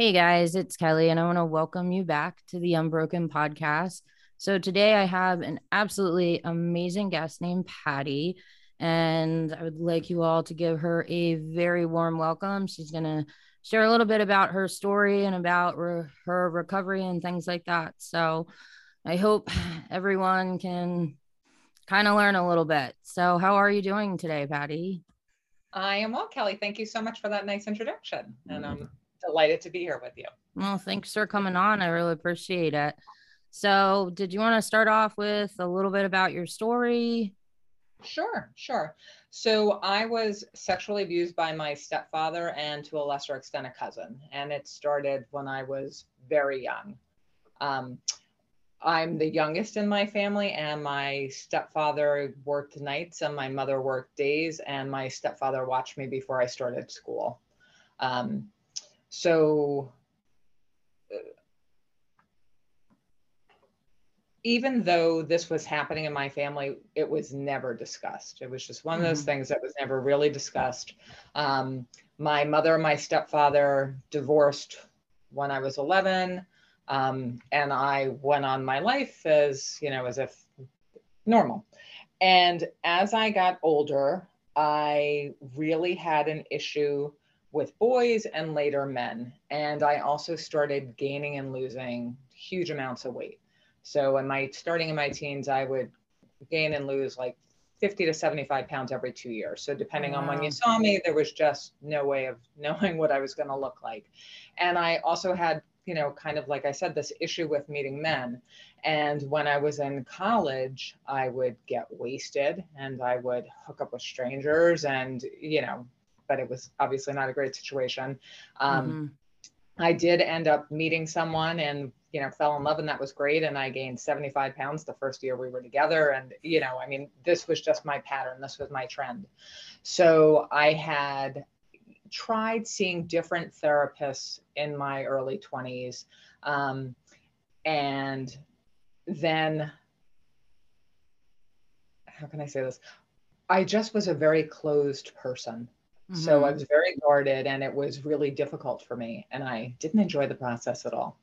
Hey guys, it's Kelly, and I want to welcome you back to the Unbroken podcast. So, today I have an absolutely amazing guest named Patty, and I would like you all to give her a very warm welcome. She's going to share a little bit about her story and about re- her recovery and things like that. So, I hope everyone can kind of learn a little bit. So, how are you doing today, Patty? I am well, Kelly. Thank you so much for that nice introduction. And I'm delighted to be here with you. Well, thanks for coming on. I really appreciate it. So, did you want to start off with a little bit about your story? Sure, sure. So, I was sexually abused by my stepfather and to a lesser extent a cousin. And it started when I was very young. Um, I'm the youngest in my family, and my stepfather worked nights and my mother worked days, and my stepfather watched me before I started school. Um, so uh, even though this was happening in my family, it was never discussed. It was just one of those mm-hmm. things that was never really discussed. Um, my mother and my stepfather divorced when I was 11. Um, and I went on my life as, you know, as if normal. And as I got older, I really had an issue with boys and later men. And I also started gaining and losing huge amounts of weight. So in my starting in my teens, I would gain and lose like 50 to 75 pounds every two years. So depending wow. on when you saw me, there was just no way of knowing what I was going to look like. And I also had, you know, kind of like I said, this issue with meeting men. And when I was in college, I would get wasted and I would hook up with strangers and, you know, but it was obviously not a great situation. Um, mm-hmm. I did end up meeting someone and you know fell in love and that was great. And i gained 75 pounds the first year we were together. And you know i mean this was just my pattern. This was my trend. So i had tried seeing different therapists in my early 20s um, and then how can i say this? I just was a very closed person Mm-hmm. So I mm-hmm. was very guarded and it was really difficult for me. And I didn't enjoy the process at all.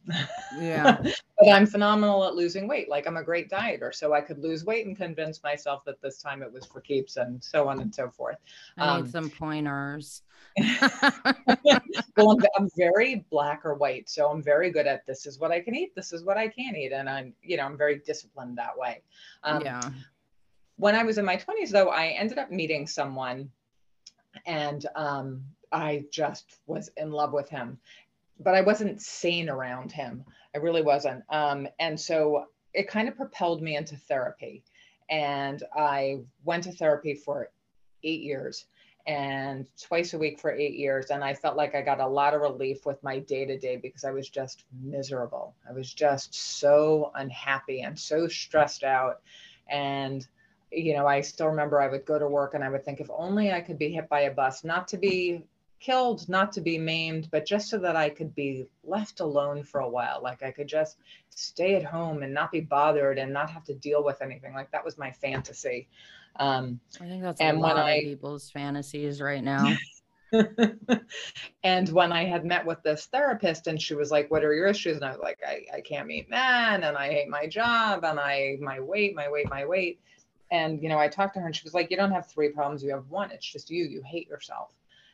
Yeah. but I'm phenomenal at losing weight. Like I'm a great dieter. So I could lose weight and convince myself that this time it was for keeps and so on and so forth. I um, need some pointers. well, I'm, I'm, very black or white. So I'm very good at this is what I can eat. This is what I can't eat. And I'm, you know, I'm very disciplined that way. Um, yeah. When I was in my 20s, though, I ended up meeting someone and um, I just was in love with him. But I wasn't sane around him. I really wasn't. Um, and so it kind of propelled me into therapy. And I went to therapy for eight years and twice a week for eight years. And I felt like I got a lot of relief with my day to day because I was just miserable. I was just so unhappy and so stressed out. And you know, I still remember I would go to work and I would think if only I could be hit by a bus, not to be killed, not to be maimed, but just so that I could be left alone for a while. Like I could just stay at home and not be bothered and not have to deal with anything. Like that was my fantasy. Um, I think that's and a lot when of I, people's fantasies right now. and when I had met with this therapist and she was like, What are your issues? And I was like, I, I can't meet men and I hate my job and I my weight, my weight, my weight and you know i talked to her and she was like you don't have three problems you have one it's just you you hate yourself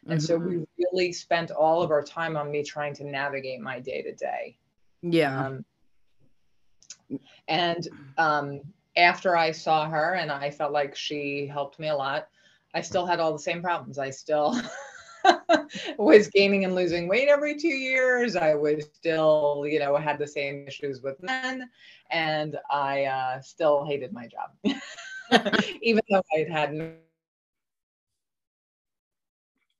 and mm-hmm. so we mm-hmm. really spent all of our time on me trying to navigate my day to day yeah um, and um, after i saw her and i felt like she helped me a lot i still had all the same problems i still was gaining and losing weight every two years. I was still, you know, had the same issues with men, and I uh, still hated my job. even though I'd had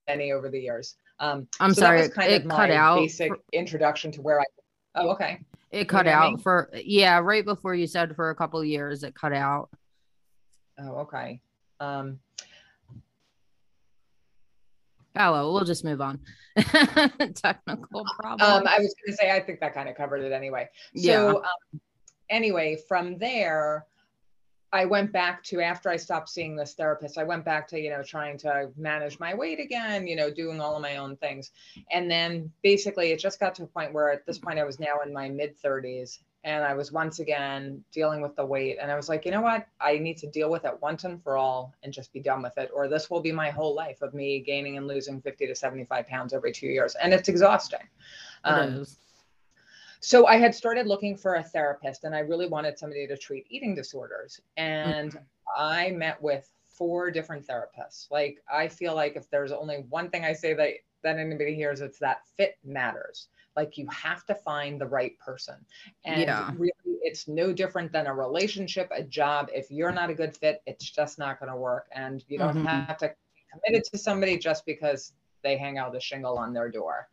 many over the years. Um, I'm so sorry, that was kind it of cut out. Basic for... introduction to where I. Oh, okay. It cut out for yeah, right before you said for a couple years. It cut out. Oh, okay. Um, Hello, we'll just move on. Technical problem. Um, I was going to say, I think that kind of covered it anyway. So, yeah. um, anyway, from there, I went back to after I stopped seeing this therapist, I went back to, you know, trying to manage my weight again, you know, doing all of my own things. And then basically it just got to a point where at this point I was now in my mid 30s and I was once again dealing with the weight. And I was like, you know what? I need to deal with it once and for all and just be done with it, or this will be my whole life of me gaining and losing 50 to 75 pounds every two years. And it's exhausting. It um, is. So I had started looking for a therapist and I really wanted somebody to treat eating disorders. And mm-hmm. I met with four different therapists. Like I feel like if there's only one thing I say that that anybody hears, it's that fit matters like you have to find the right person and yeah. really it's no different than a relationship a job if you're not a good fit it's just not going to work and you don't mm-hmm. have to be committed to somebody just because they hang out a shingle on their door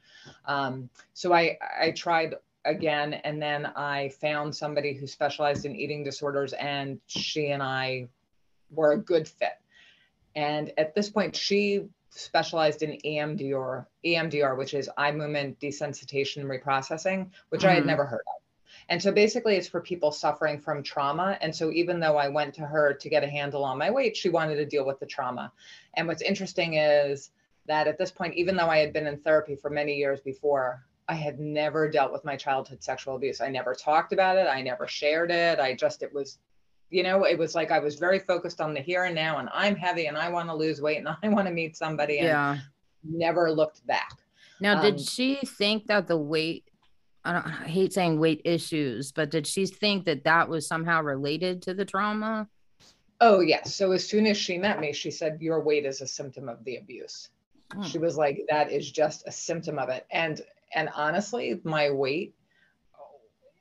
um, so i i tried again and then i found somebody who specialized in eating disorders and she and i were a good fit and at this point she specialized in EMDR, EMDR, which is eye movement desensitization and reprocessing, which mm-hmm. I had mm-hmm. never heard of. And so basically, it's for people suffering from trauma. And so even though I went to her to get a handle on my weight, she wanted to deal with the trauma. And what's interesting is that at this point, even though I had been in therapy for many years before, I had never dealt with my childhood sexual abuse. I never talked about it. I never shared it. I just, it was you know it was like i was very focused on the here and now and i'm heavy and i want to lose weight and i want to meet somebody and yeah never looked back now um, did she think that the weight I, don't, I hate saying weight issues but did she think that that was somehow related to the trauma oh yes so as soon as she met me she said your weight is a symptom of the abuse hmm. she was like that is just a symptom of it and and honestly my weight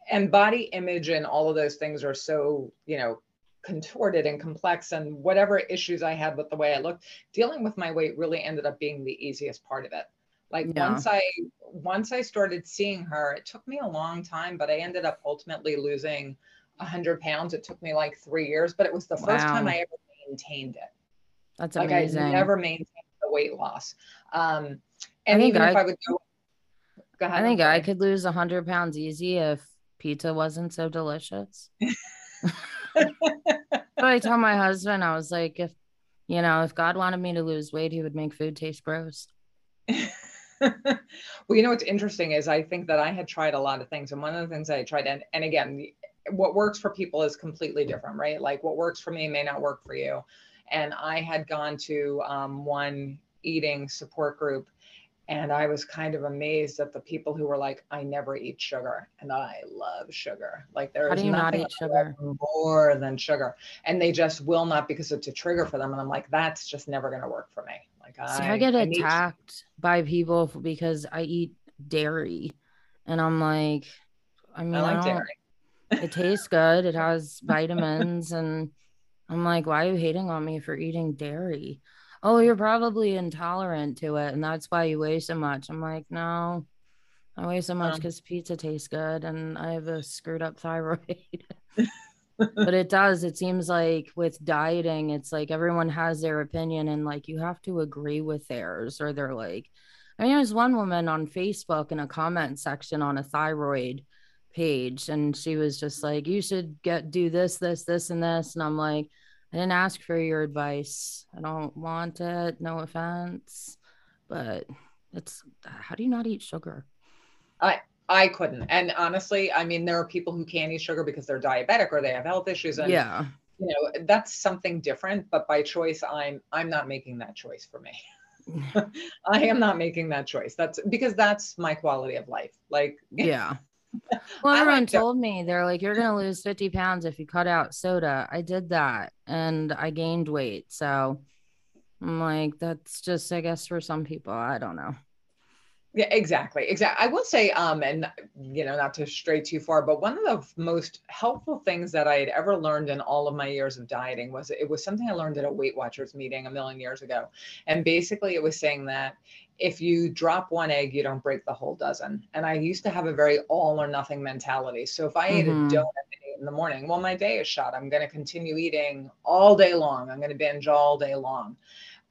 and body image and all of those things are so you know contorted and complex and whatever issues i had with the way i looked dealing with my weight really ended up being the easiest part of it. Like yeah. once i once i started seeing her it took me a long time but i ended up ultimately losing 100 pounds. It took me like three years but it was the first time i ever maintained it. That's amazing. like i never maintained the weight loss. Um and even I, if i would go, go ahead, i think i could lose 100 pounds easy if pizza wasn't so delicious. but I told my husband, I was like, if you know, if God wanted me to lose weight, he would make food taste gross. well, you know what's interesting is I think that I had tried a lot of things, and one of the things I tried, and, and again, what works for people is completely different, right? Like what works for me may not work for you. And I had gone to um, one eating support group and I was kind of amazed at the people who were like, I never eat sugar and I love sugar. Like there is nothing sugar more than sugar. And they just will not because it's a trigger for them. And I'm like, that's just never going to work for me. Like See, I, I get I attacked by people because I eat dairy. And I'm like, I mean, I like I dairy. it tastes good. It has vitamins. and I'm like, why are you hating on me for eating dairy? Oh, you're probably intolerant to it. And that's why you weigh so much. I'm like, no, I weigh so much because pizza tastes good and I have a screwed up thyroid. but it does. It seems like with dieting, it's like everyone has their opinion and like you have to agree with theirs, or they're like, I mean, there's one woman on Facebook in a comment section on a thyroid page, and she was just like, You should get do this, this, this, and this. And I'm like, I didn't ask for your advice. I don't want it. No offense, but it's how do you not eat sugar? I I couldn't. And honestly, I mean, there are people who can't eat sugar because they're diabetic or they have health issues. And yeah, you know, that's something different. But by choice, I'm I'm not making that choice for me. I am not making that choice. That's because that's my quality of life. Like, yeah. well, everyone like told me they're like, you're gonna lose 50 pounds if you cut out soda. I did that and I gained weight. So I'm like, that's just, I guess, for some people. I don't know. Yeah, exactly. Exactly. I will say, um, and you know, not to stray too far, but one of the most helpful things that I had ever learned in all of my years of dieting was it was something I learned at a Weight Watchers meeting a million years ago. And basically it was saying that if you drop one egg, you don't break the whole dozen. And I used to have a very all or nothing mentality. So if I mm-hmm. ate a mm-hmm. donut in the morning, well, my day is shot. I'm going to continue eating all day long. I'm going to binge all day long.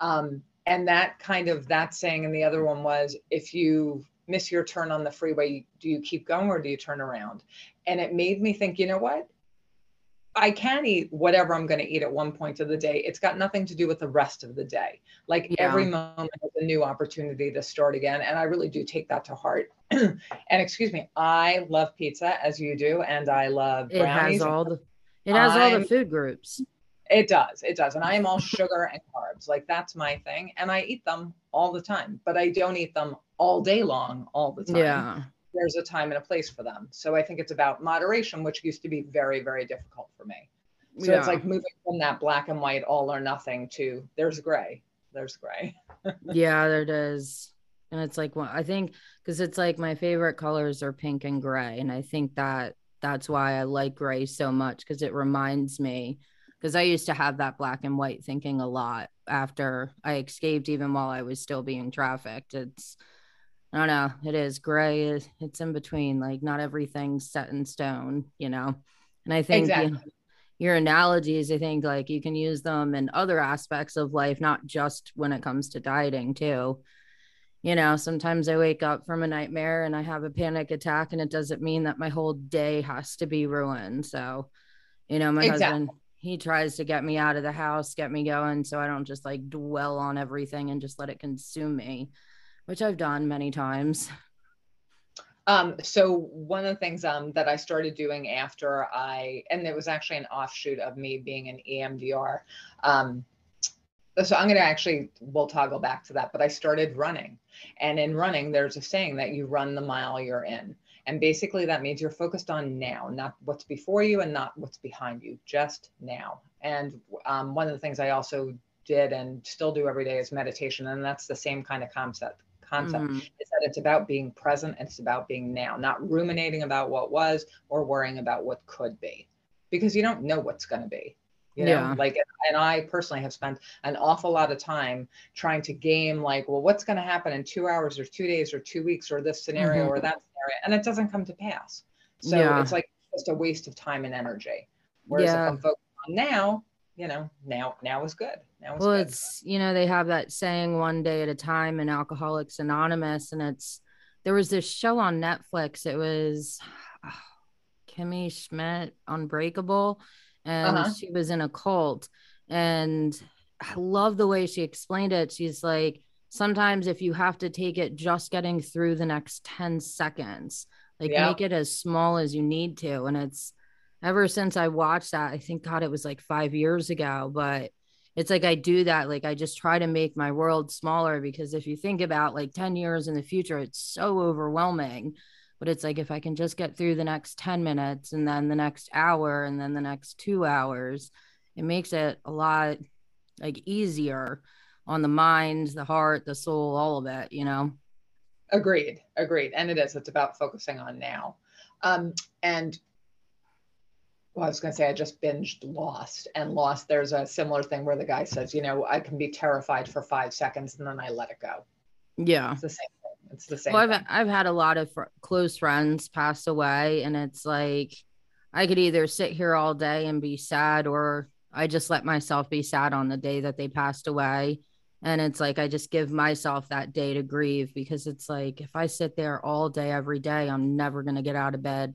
Um, and that kind of that saying, and the other one was, if you miss your turn on the freeway, do you keep going or do you turn around? And it made me think, you know what? I can eat whatever I'm going to eat at one point of the day. It's got nothing to do with the rest of the day. Like yeah. every moment is a new opportunity to start again. And I really do take that to heart. and excuse me, I love pizza as you do. And I love it has all the it has I'm, all the food groups. It does. It does. And I am all sugar and carbs. Like that's my thing. And I eat them all the time, but I don't eat them all day long all the time. Yeah there's a time and a place for them. So I think it's about moderation, which used to be very, very difficult for me. So yeah. it's like moving from that black and white all or nothing to there's gray. There's gray. yeah, there does. And it's like, well, I think because it's like my favorite colors are pink and gray. And I think that that's why I like gray so much because it reminds me because I used to have that black and white thinking a lot after I escaped, even while I was still being trafficked. It's I don't know. It is gray. It's in between. Like not everything's set in stone, you know. And I think exactly. you know, your analogies, I think like you can use them in other aspects of life, not just when it comes to dieting too. You know, sometimes I wake up from a nightmare and I have a panic attack, and it doesn't mean that my whole day has to be ruined. So, you know, my exactly. husband he tries to get me out of the house, get me going, so I don't just like dwell on everything and just let it consume me which I've done many times. Um, so one of the things um, that I started doing after I, and it was actually an offshoot of me being an EMDR. Um, so I'm going to actually, we'll toggle back to that, but I started running. And in running, there's a saying that you run the mile you're in. And basically that means you're focused on now, not what's before you and not what's behind you, just now. And um, one of the things I also did and still do every day is meditation. And that's the same kind of concept concept mm-hmm. is that it's about being present and it's about being now, not ruminating about what was or worrying about what could be because you don't know what's going to be. You know, yeah. like, and I personally have spent an awful lot of time trying to game, like, well, what's going to happen in two hours or two days or two weeks or this scenario mm-hmm. or that scenario, and it doesn't come to pass. So yeah. it's like just a waste of time and energy. Whereas yeah. if I'm focused on now, you know, now now is good. Now is well, good. it's you know they have that saying one day at a time in Alcoholics Anonymous, and it's there was this show on Netflix. It was oh, Kimmy Schmidt, Unbreakable, and uh-huh. she was in a cult, and I love the way she explained it. She's like, sometimes if you have to take it just getting through the next 10 seconds, like yeah. make it as small as you need to. And it's ever since I watched that, I think God, it was like five years ago, but it's like I do that. Like I just try to make my world smaller because if you think about like 10 years in the future, it's so overwhelming. But it's like if I can just get through the next 10 minutes and then the next hour and then the next two hours, it makes it a lot like easier on the mind, the heart, the soul, all of it, you know? Agreed. Agreed. And it is, it's about focusing on now. Um, and well, I was going to say I just binged Lost, and Lost. There's a similar thing where the guy says, you know, I can be terrified for five seconds and then I let it go. Yeah, it's the same. It's the same. Well, I've I've had a lot of fr- close friends pass away, and it's like I could either sit here all day and be sad, or I just let myself be sad on the day that they passed away. And it's like I just give myself that day to grieve because it's like if I sit there all day every day, I'm never gonna get out of bed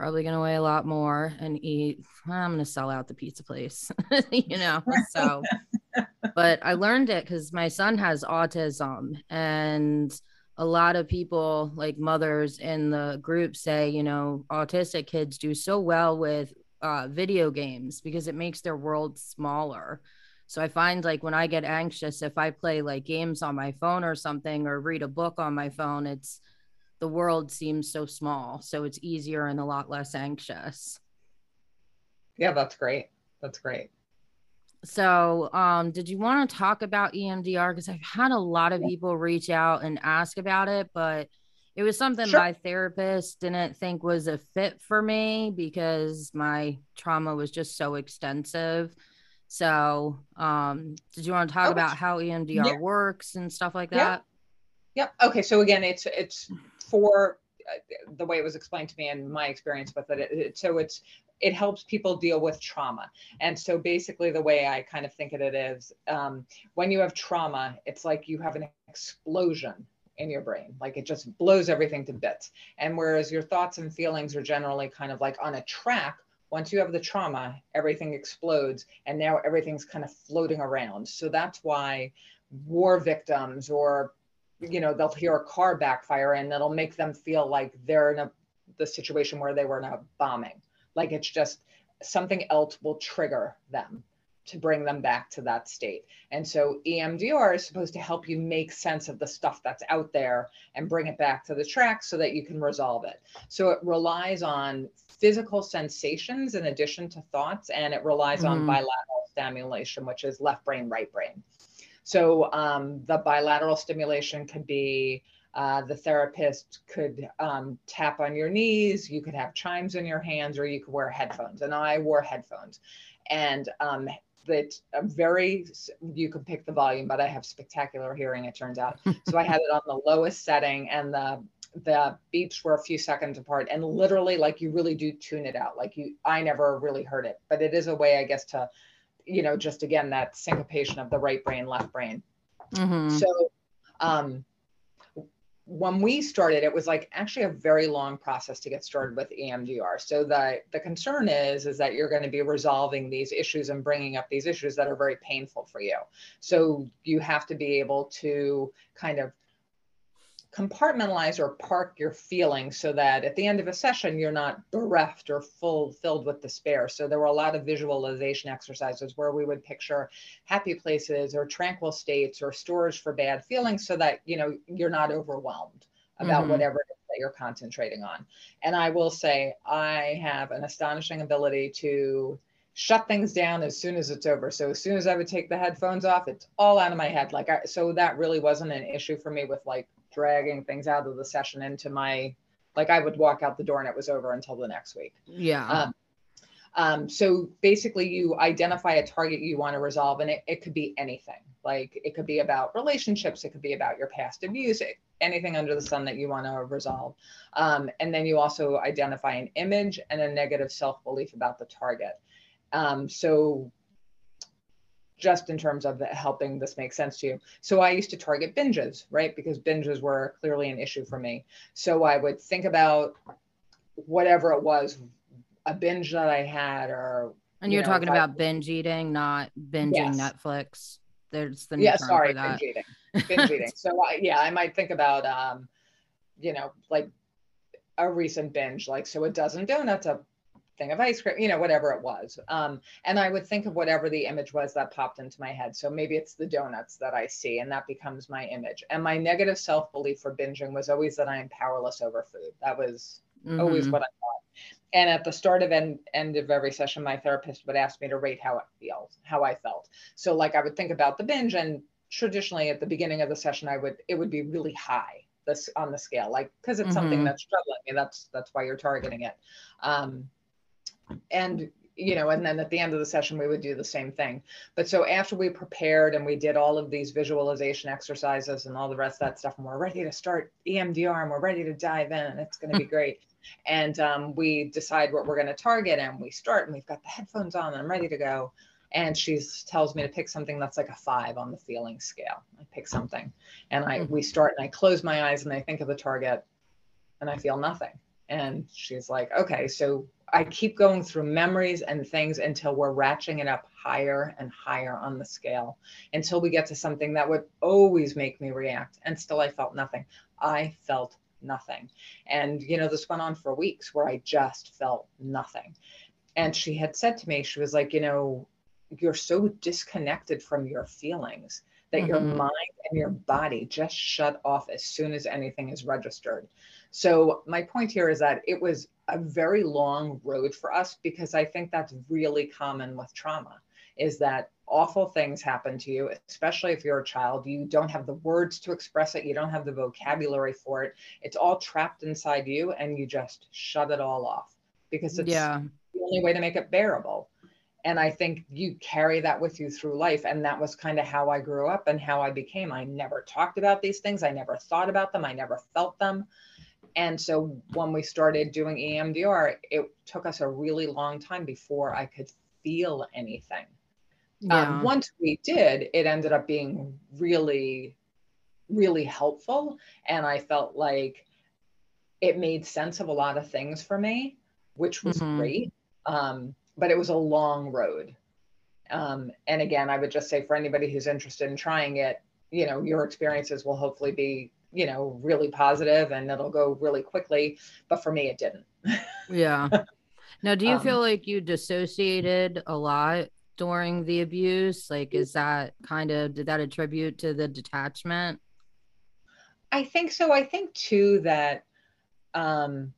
probably going to weigh a lot more and eat. I'm going to sell out the pizza place, you know? So, but I learned it because my son has autism and a lot of people like mothers in the group say, you know, autistic kids do so well with uh, video games because it makes their world smaller. So I find like when I get anxious, if I play like games on my phone or something or read a book on my phone, it's the world seems so small. So it's easier and a lot less anxious. Yeah, that's great. That's great. So, um, did you want to talk about EMDR? Because I've had a lot of people reach out and ask about it, but it was something sure. my therapist didn't think was a fit for me because my trauma was just so extensive. So, um, did you want to talk oh, about how EMDR yeah. works and stuff like that? Yeah. Yep. Okay. So again, it's it's for uh, the way it was explained to me and my experience with it, it, it so it's it helps people deal with trauma. And so basically, the way I kind of think of it is um, when you have trauma, it's like you have an explosion in your brain, like it just blows everything to bits. And whereas your thoughts and feelings are generally kind of like on a track, once you have the trauma, everything explodes and now everything's kind of floating around. So that's why war victims or you know they'll hear a car backfire and it'll make them feel like they're in a the situation where they were in a bombing like it's just something else will trigger them to bring them back to that state. And so EMDR is supposed to help you make sense of the stuff that's out there and bring it back to the track so that you can resolve it. So it relies on physical sensations in addition to thoughts, and it relies mm. on bilateral stimulation, which is left brain, right brain. So um, the bilateral stimulation could be uh, the therapist could um, tap on your knees, you could have chimes in your hands, or you could wear headphones. And I wore headphones. And um, that I'm very you can pick the volume but i have spectacular hearing it turns out so i had it on the lowest setting and the the beeps were a few seconds apart and literally like you really do tune it out like you i never really heard it but it is a way i guess to you know just again that syncopation of the right brain left brain mm-hmm. so um when we started, it was like actually a very long process to get started with EMDR. So the the concern is is that you're going to be resolving these issues and bringing up these issues that are very painful for you. So you have to be able to kind of compartmentalize or park your feelings so that at the end of a session you're not bereft or full filled with despair so there were a lot of visualization exercises where we would picture happy places or tranquil states or storage for bad feelings so that you know you're not overwhelmed about mm-hmm. whatever it is that you're concentrating on and i will say i have an astonishing ability to shut things down as soon as it's over. So as soon as I would take the headphones off, it's all out of my head. Like I, so that really wasn't an issue for me with like dragging things out of the session into my like I would walk out the door and it was over until the next week. Yeah. Um, um, so basically, you identify a target you want to resolve, and it, it could be anything. Like it could be about relationships, it could be about your past abuse, anything under the sun that you want to resolve. Um, and then you also identify an image and a negative self belief about the target. Um, so just in terms of helping this make sense to you. So I used to target binges, right? Because binges were clearly an issue for me. So I would think about whatever it was, a binge that I had, or and you're you know, talking about I, binge eating, not binging yes. Netflix. There's the yeah, sorry, binge eating, binge eating. So I, yeah, I might think about, um, you know, like a recent binge, like so a dozen donuts, a thing of ice cream, you know, whatever it was. Um, and I would think of whatever the image was that popped into my head. So maybe it's the donuts that I see, and that becomes my image. And my negative self belief for binging was always that I am powerless over food. That was mm-hmm. always what I thought. And at the start of end, end of every session, my therapist would ask me to rate how it feels, how I felt. So like I would think about the binge and traditionally at the beginning of the session, I would, it would be really high this on the scale, like, cause it's mm-hmm. something that's troubling me. That's, that's why you're targeting it. Um, and you know and then at the end of the session we would do the same thing. But so after we prepared and we did all of these visualization exercises and all the rest of that stuff and we're ready to start emdr and we're ready to dive in and it's going to be great. And um, we decide what we're going to target and we start and we've got the headphones on and i'm ready to go. And she tells me to pick something that's like a five on the feeling scale. I pick something and i we start and i close my eyes and i think of the target and i feel nothing. And she's like okay so I keep going through memories and things until we're ratcheting it up higher and higher on the scale until we get to something that would always make me react. And still, I felt nothing. I felt nothing. And, you know, this went on for weeks where I just felt nothing. And she had said to me, she was like, you know, you're so disconnected from your feelings that mm-hmm. your mind and your body just shut off as soon as anything is registered. So, my point here is that it was a very long road for us because I think that's really common with trauma is that awful things happen to you, especially if you're a child. You don't have the words to express it, you don't have the vocabulary for it. It's all trapped inside you, and you just shut it all off because it's yeah. the only way to make it bearable. And I think you carry that with you through life. And that was kind of how I grew up and how I became. I never talked about these things, I never thought about them, I never felt them. And so when we started doing EMDR, it took us a really long time before I could feel anything. Um, yeah. Um, once we did, it ended up being really, really helpful. And I felt like it made sense of a lot of things for me, which was mm-hmm. great. Um, but it was a long road. Um, and again, I would just say for anybody who's interested in trying it, you know, your experiences will hopefully be, you know, really positive and it'll go really quickly. But for me, it didn't. yeah. Now, do you um, feel like you dissociated a lot during the abuse? Like, is that kind of, did that attribute to the detachment? I think so. I think too that, um,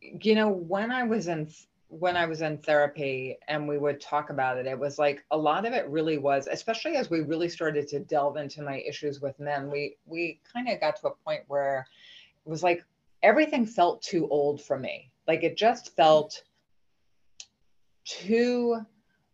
you know, when I was in when I was in therapy and we would talk about it, it was like a lot of it really was, especially as we really started to delve into my issues with men. We we kind of got to a point where it was like everything felt too old for me. Like it just felt too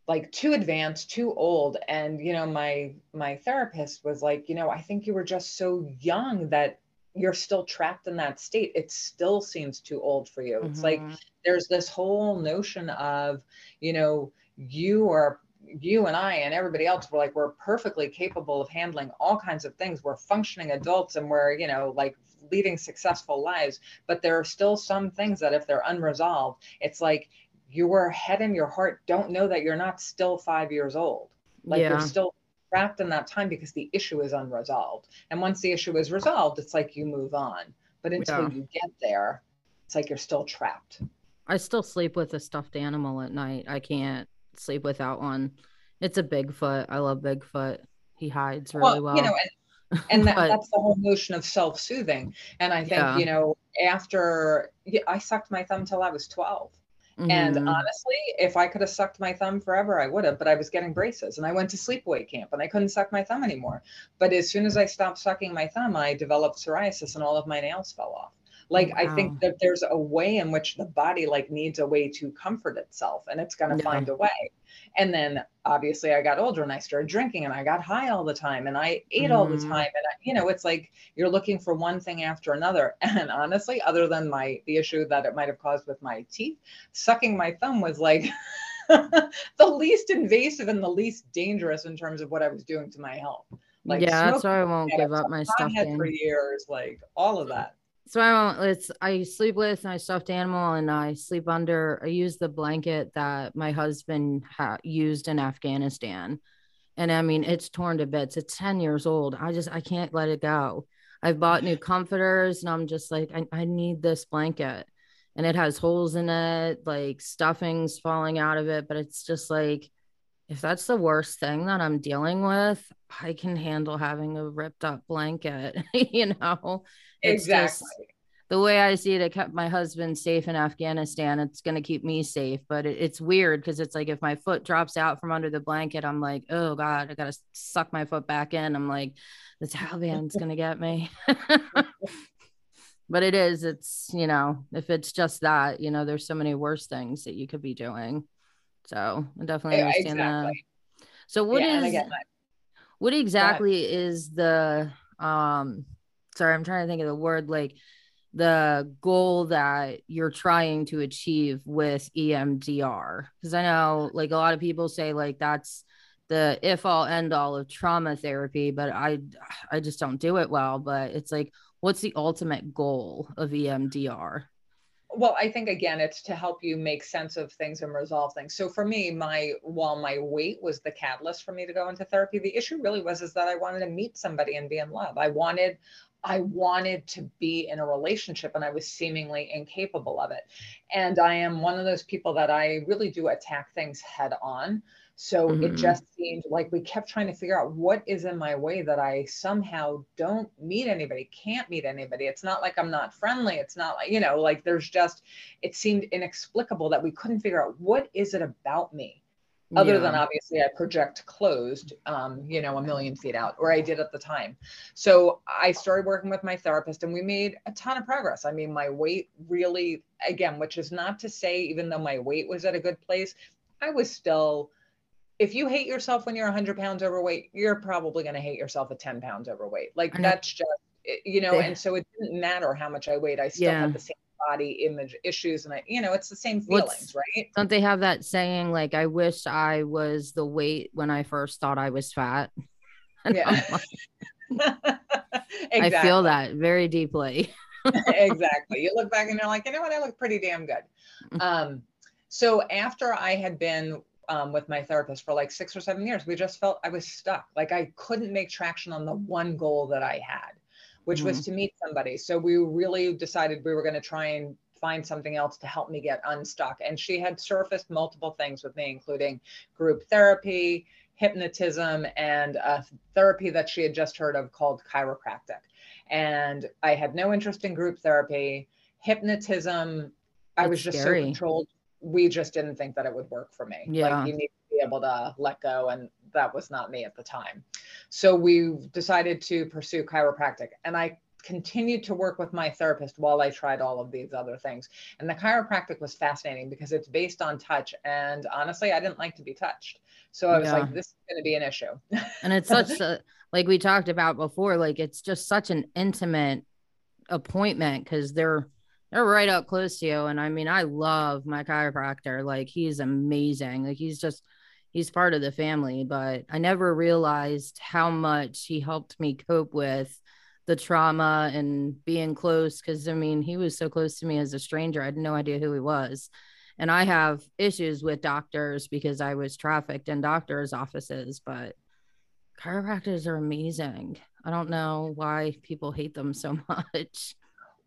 like too advanced, too old. And you know, my my therapist was like, you know, I think you were just so young that you're still trapped in that state. It still seems too old for you. Mm-hmm. It's like mm-hmm. there's this whole notion of, you know, you are you and I and everybody else were like we're perfectly capable of handling all kinds of things. We're functioning adults and we're, you know, like leading successful lives, but there are still some things that if they're unresolved, it's like your head and your heart don't know that you're not still 5 years old. Like yeah. you're still trapped in that time because the issue is unresolved. And once the issue is resolved, it's like you move on. But until yeah. you get there, it's like you're still trapped. I still sleep with a stuffed animal at night. I can't sleep without one. It's a Bigfoot. I love Bigfoot. He hides really well. well. You know, and, and that, but, that's the whole notion of self-soothing. And I think, yeah. you know, after I sucked my thumb till I was 12 Mm-hmm. And honestly, if I could have sucked my thumb forever, I would have, but I was getting braces and I went to sleepaway camp and I couldn't suck my thumb anymore. But as soon as I stopped sucking my thumb, I developed psoriasis and all of my nails fell off like wow. i think that there's a way in which the body like needs a way to comfort itself and it's going to yeah. find a way and then obviously i got older and i started drinking and i got high all the time and i ate mm. all the mm-hmm. time and I, you know it's like you're looking for one thing after another and honestly other than my the issue that it might have caused with my teeth sucking my thumb was like the least invasive and the least dangerous in terms of what i was doing to my health like yeah that's why i won't give up my stuff for years like all of that so I it's I sleep with my stuffed animal and I sleep under. I use the blanket that my husband ha- used in Afghanistan, and I mean it's torn to bits. It's ten years old. I just I can't let it go. I've bought new comforters and I'm just like I, I need this blanket, and it has holes in it, like stuffings falling out of it. But it's just like if that's the worst thing that I'm dealing with, I can handle having a ripped up blanket, you know it's exactly. Just, the way I see it, it kept my husband safe in Afghanistan. It's going to keep me safe. But it, it's weird because it's like if my foot drops out from under the blanket, I'm like, oh God, I got to suck my foot back in. I'm like, the Taliban's going to get me. but it is, it's, you know, if it's just that, you know, there's so many worse things that you could be doing. So I definitely yeah, understand exactly. that. So what yeah, is, what exactly is the, um, sorry, I'm trying to think of the word like the goal that you're trying to achieve with EMDR. Because I know like a lot of people say like that's the if all end all of trauma therapy, but I I just don't do it well. But it's like, what's the ultimate goal of EMDR? well i think again it's to help you make sense of things and resolve things so for me my while my weight was the catalyst for me to go into therapy the issue really was is that i wanted to meet somebody and be in love i wanted I wanted to be in a relationship and I was seemingly incapable of it. And I am one of those people that I really do attack things head on. So mm-hmm. it just seemed like we kept trying to figure out what is in my way that I somehow don't meet anybody, can't meet anybody. It's not like I'm not friendly. It's not like, you know, like there's just, it seemed inexplicable that we couldn't figure out what is it about me other yeah. than obviously I project closed, um, you know, a million feet out, or I did at the time. So I started working with my therapist and we made a ton of progress. I mean, my weight really, again, which is not to say, even though my weight was at a good place, I was still, if you hate yourself when you're 100 pounds overweight, you're probably going to hate yourself at 10 pounds overweight. Like that's just, you know, and so it didn't matter how much I weighed, I still yeah. had the same body image issues and I, you know it's the same feelings What's, right? Don't they have that saying like i wish i was the weight when i first thought i was fat. Yeah. Exactly. i feel that very deeply. Exactly. You look back and you're like you know what? I look pretty damn good. Mm-hmm. um So after I had been um, with my therapist for like six or seven years, we just felt I was stuck. Like I couldn't make traction on the one goal that I had, which mm-hmm. was to meet somebody. So we really decided we were going to try and find something else to help me get unstuck. And she had surfaced multiple things with me, including group therapy, hypnotism, and a therapy that she had just heard of called chiropractic. And I had no interest in group therapy. Hypnotism, That's I was just scary. so controlled. We just didn't think that it would work for me. Yeah. Like you need to be able to let go. And that was not me at the time. So we decided to pursue chiropractic. And I continued to work with my therapist while I tried all of these other things. And the chiropractic was fascinating because it's based on touch. And honestly, I didn't like to be touched. So I was yeah. like, this is going to be an issue. and it's such a, like we talked about before, like it's just such an intimate appointment because they're, they're right up close to you. And I mean, I love my chiropractor. Like he's amazing. Like he's just, he's part of the family, but I never realized how much he helped me cope with the trauma and being close because I mean, he was so close to me as a stranger. I had no idea who he was. And I have issues with doctors because I was trafficked in doctors' offices, but chiropractors are amazing. I don't know why people hate them so much.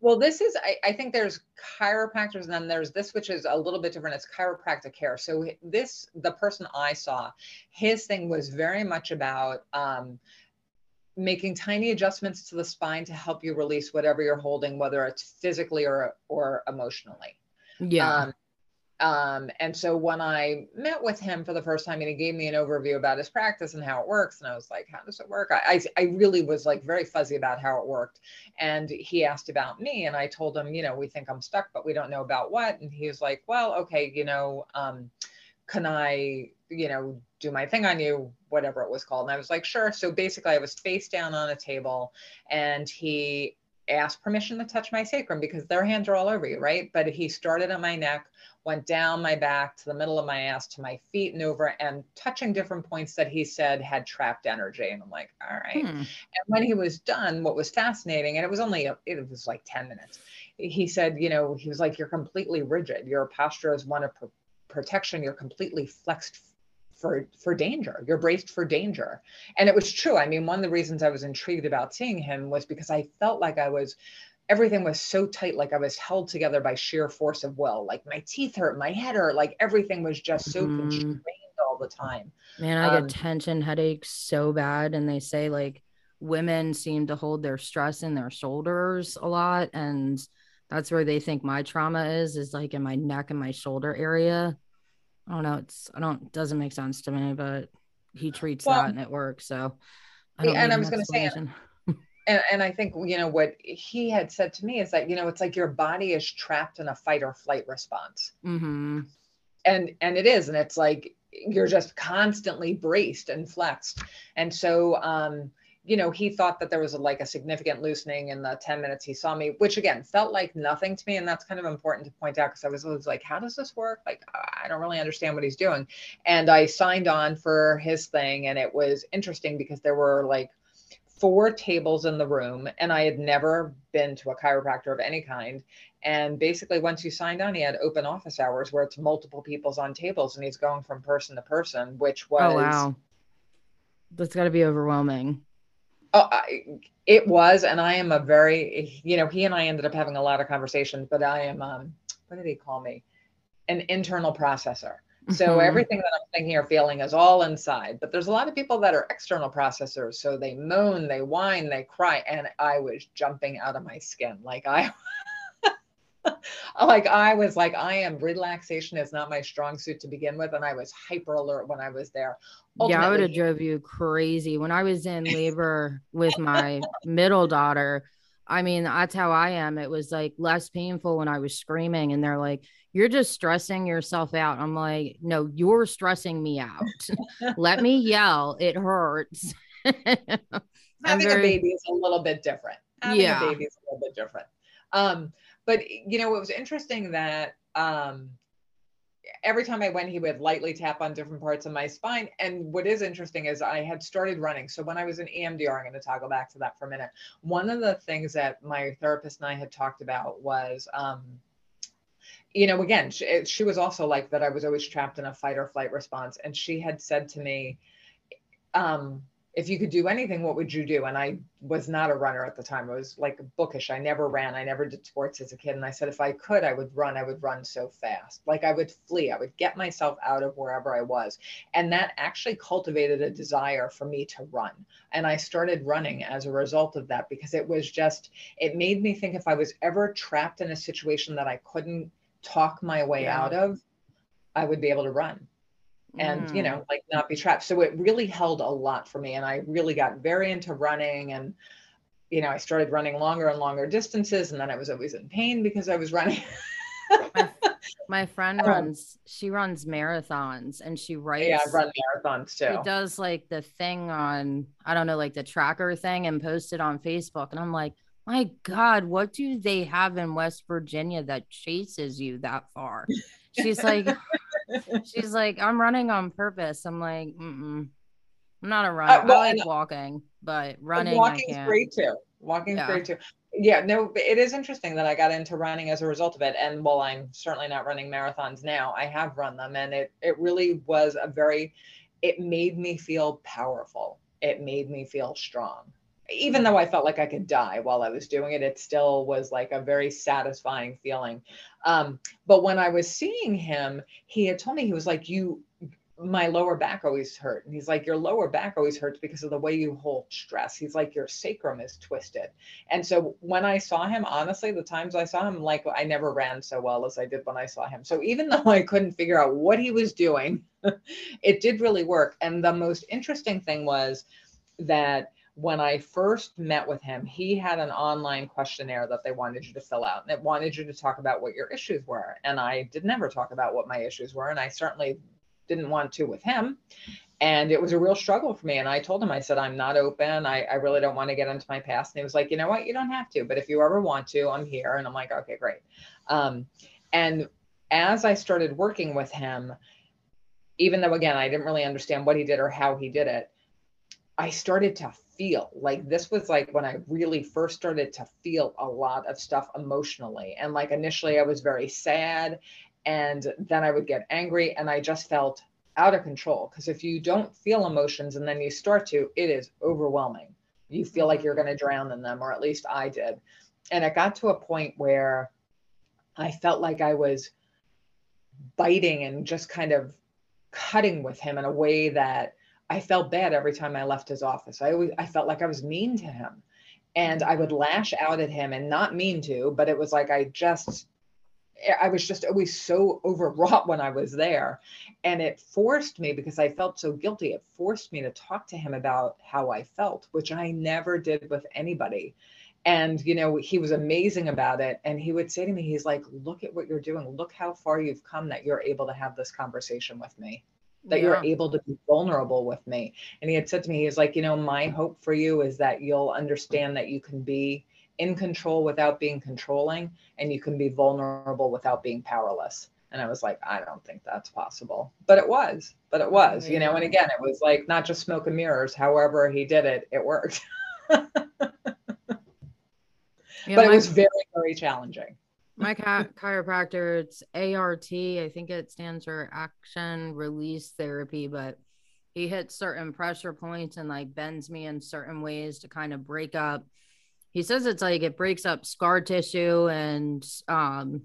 Well, this is, I, I, think there's chiropractors and then there's this, which is a little bit different. It's chiropractic care. So, this, the person I saw, his thing was very much about um, making tiny adjustments to the spine to help you release whatever you're holding, whether it's physically or or emotionally. Yeah. Um, um, and so when I met with him for the first time and he gave me an overview about his practice and how it works, and I was like, how does it work? I, I, I really was like very fuzzy about how it worked. And he asked about me and I told him, you know, we think I'm stuck, but we don't know about what. And he was like, well, okay, you know, um, can I, you know, do my thing on you, whatever it was called. And I was like, sure. So basically, I was face down on a table and he asked permission to touch my sacrum because their hands are all over you, right? But he started on my neck, went down my back to the middle of my ass to my feet and over and touching different points that he said had trapped energy. And I'm like, all right. Hmm. And when he was done, what was fascinating, and it was only, it was like 10 minutes. He said, you know, he was like, you're completely rigid. Your posture is one of protection. You're completely flexed for for danger you're braced for danger and it was true i mean one of the reasons i was intrigued about seeing him was because i felt like i was everything was so tight like i was held together by sheer force of will like my teeth hurt my head hurt like everything was just so mm. constrained all the time man i um, get tension headaches so bad and they say like women seem to hold their stress in their shoulders a lot and that's where they think my trauma is is like in my neck and my shoulder area I don't know. It's I don't doesn't make sense to me, but he treats well, that and it works. So I and I was going to say, and, and I think you know what he had said to me is that you know it's like your body is trapped in a fight or flight response, mm-hmm. and and it is, and it's like you're just constantly braced and flexed, and so um, you know, he thought that there was a, like a significant loosening in the 10 minutes he saw me, which again felt like nothing to me. And that's kind of important to point out because I was, was like, how does this work? Like, I don't really understand what he's doing. And I signed on for his thing. And it was interesting because there were like four tables in the room. And I had never been to a chiropractor of any kind. And basically, once you signed on, he had open office hours where it's multiple people's on tables and he's going from person to person, which was. Oh, wow. That's got to be overwhelming. Oh, I, it was, and I am a very, you know, he and I ended up having a lot of conversations, but I am, um, what did he call me? An internal processor. So mm-hmm. everything that I'm thinking or feeling is all inside. But there's a lot of people that are external processors. So they moan, they whine, they cry, and I was jumping out of my skin. Like I like I was like, I am relaxation is not my strong suit to begin with. And I was hyper alert when I was there. Ultimately, yeah, I would have drove you crazy. When I was in labor with my middle daughter, I mean, that's how I am. It was like less painful when I was screaming, and they're like, You're just stressing yourself out. I'm like, No, you're stressing me out. Let me yell. It hurts. Having very... a baby is a little bit different. Having yeah. a baby is a little bit different. Um, but you know, it was interesting that um, every time I went, he would lightly tap on different parts of my spine. And what is interesting is I had started running. So when I was in EMDR, I'm going to toggle back to that for a minute. One of the things that my therapist and I had talked about was um, you know, again, she, she was also like that. I was always trapped in a fight or flight response. And she had said to me, um, if you could do anything, what would you do? And I was not a runner at the time. I was like bookish. I never ran. I never did sports as a kid. And I said, if I could, I would run. I would run so fast. Like I would flee. I would get myself out of wherever I was. And that actually cultivated a desire for me to run. And I started running as a result of that because it was just, it made me think if I was ever trapped in a situation that I couldn't talk my way yeah. out of, I would be able to run and mm. you know like not be trapped. So it really held a lot for me and i really got very into running and you know i started running longer and longer distances and then i was always in pain because i was running. My, my, friend um, runs she runs marathons and she writes yeah i run marathons too. she does like the thing on i don't know like the tracker thing and post it on facebook and i'm like my god what do they have in west virginia that chases you that far? She's like She's like, I'm running on purpose. I'm like, Mm-mm. I'm not a runner. Uh, well, I like walking, but running. Walking's great too. Walking's yeah. great too. Yeah, no, it is interesting that I got into running as a result of it. And while I'm certainly not running marathons now, I have run them, and it it really was a very. It made me feel powerful. It made me feel strong even though I felt like I could die while I was doing it, it still was like a very satisfying feeling. Um, but when I was seeing him, he had told me, he was like, You, my lower back always hurt. And he's like, Your lower back always hurts because of the way you hold stress. He's like, Your sacrum is twisted. And so when I saw him, honestly, the times I saw him, like, I never ran so well as I did when I saw him. So even though I couldn't figure out what he was doing, it did really work. And the most interesting thing was that when I first met with him, he had an online questionnaire that they wanted you to fill out and it wanted you to talk about what your issues were. And I did never talk about what my issues were. And I certainly didn't want to with him. And it was a real struggle for me. And I told him, I said, I'm not open. I, I really don't want to get into my past. And he was like, you know what? You don't have to. But if you ever want to, I'm here. And I'm like, okay, great. Um, and as I started working with him, even though, again, I didn't really understand what he did or how he did it, I started to feel like this was like when I really first started to feel a lot of stuff emotionally. And like initially, I was very sad, and then I would get angry, and I just felt out of control. Because if you don't feel emotions and then you start to, it is overwhelming. You feel like you're mm-hmm. going to drown in them, or at least I did. And it got to a point where I felt like I was biting and just kind of cutting with him in a way that I felt bad every time I left his office. I always I felt like I was mean to him. And I would lash out at him and not mean to, but it was like I just eh, I was just always so overwrought when I was there. And it forced me because I felt so guilty. It forced me to talk to him about how I felt, which I never did with anybody. And, you know, he was amazing about it. And he would say to me, he's like, look at what you're doing. Look how far you've come that you're able to have this conversation with me that yeah. you're able to be vulnerable with me. And he had said to me, he's like, you know, my hope for you is that you'll understand that you can be in control without being controlling and you can be vulnerable without being powerless. And I was like, I don't think that's possible. But it was, but it was, you know, and again, it was like not just smoke and mirrors. However, he did it, it worked. yeah, but it was very, very challenging my chiropractor it's art i think it stands for action release therapy but he hits certain pressure points and like bends me in certain ways to kind of break up. He says it's like it breaks up scar tissue and um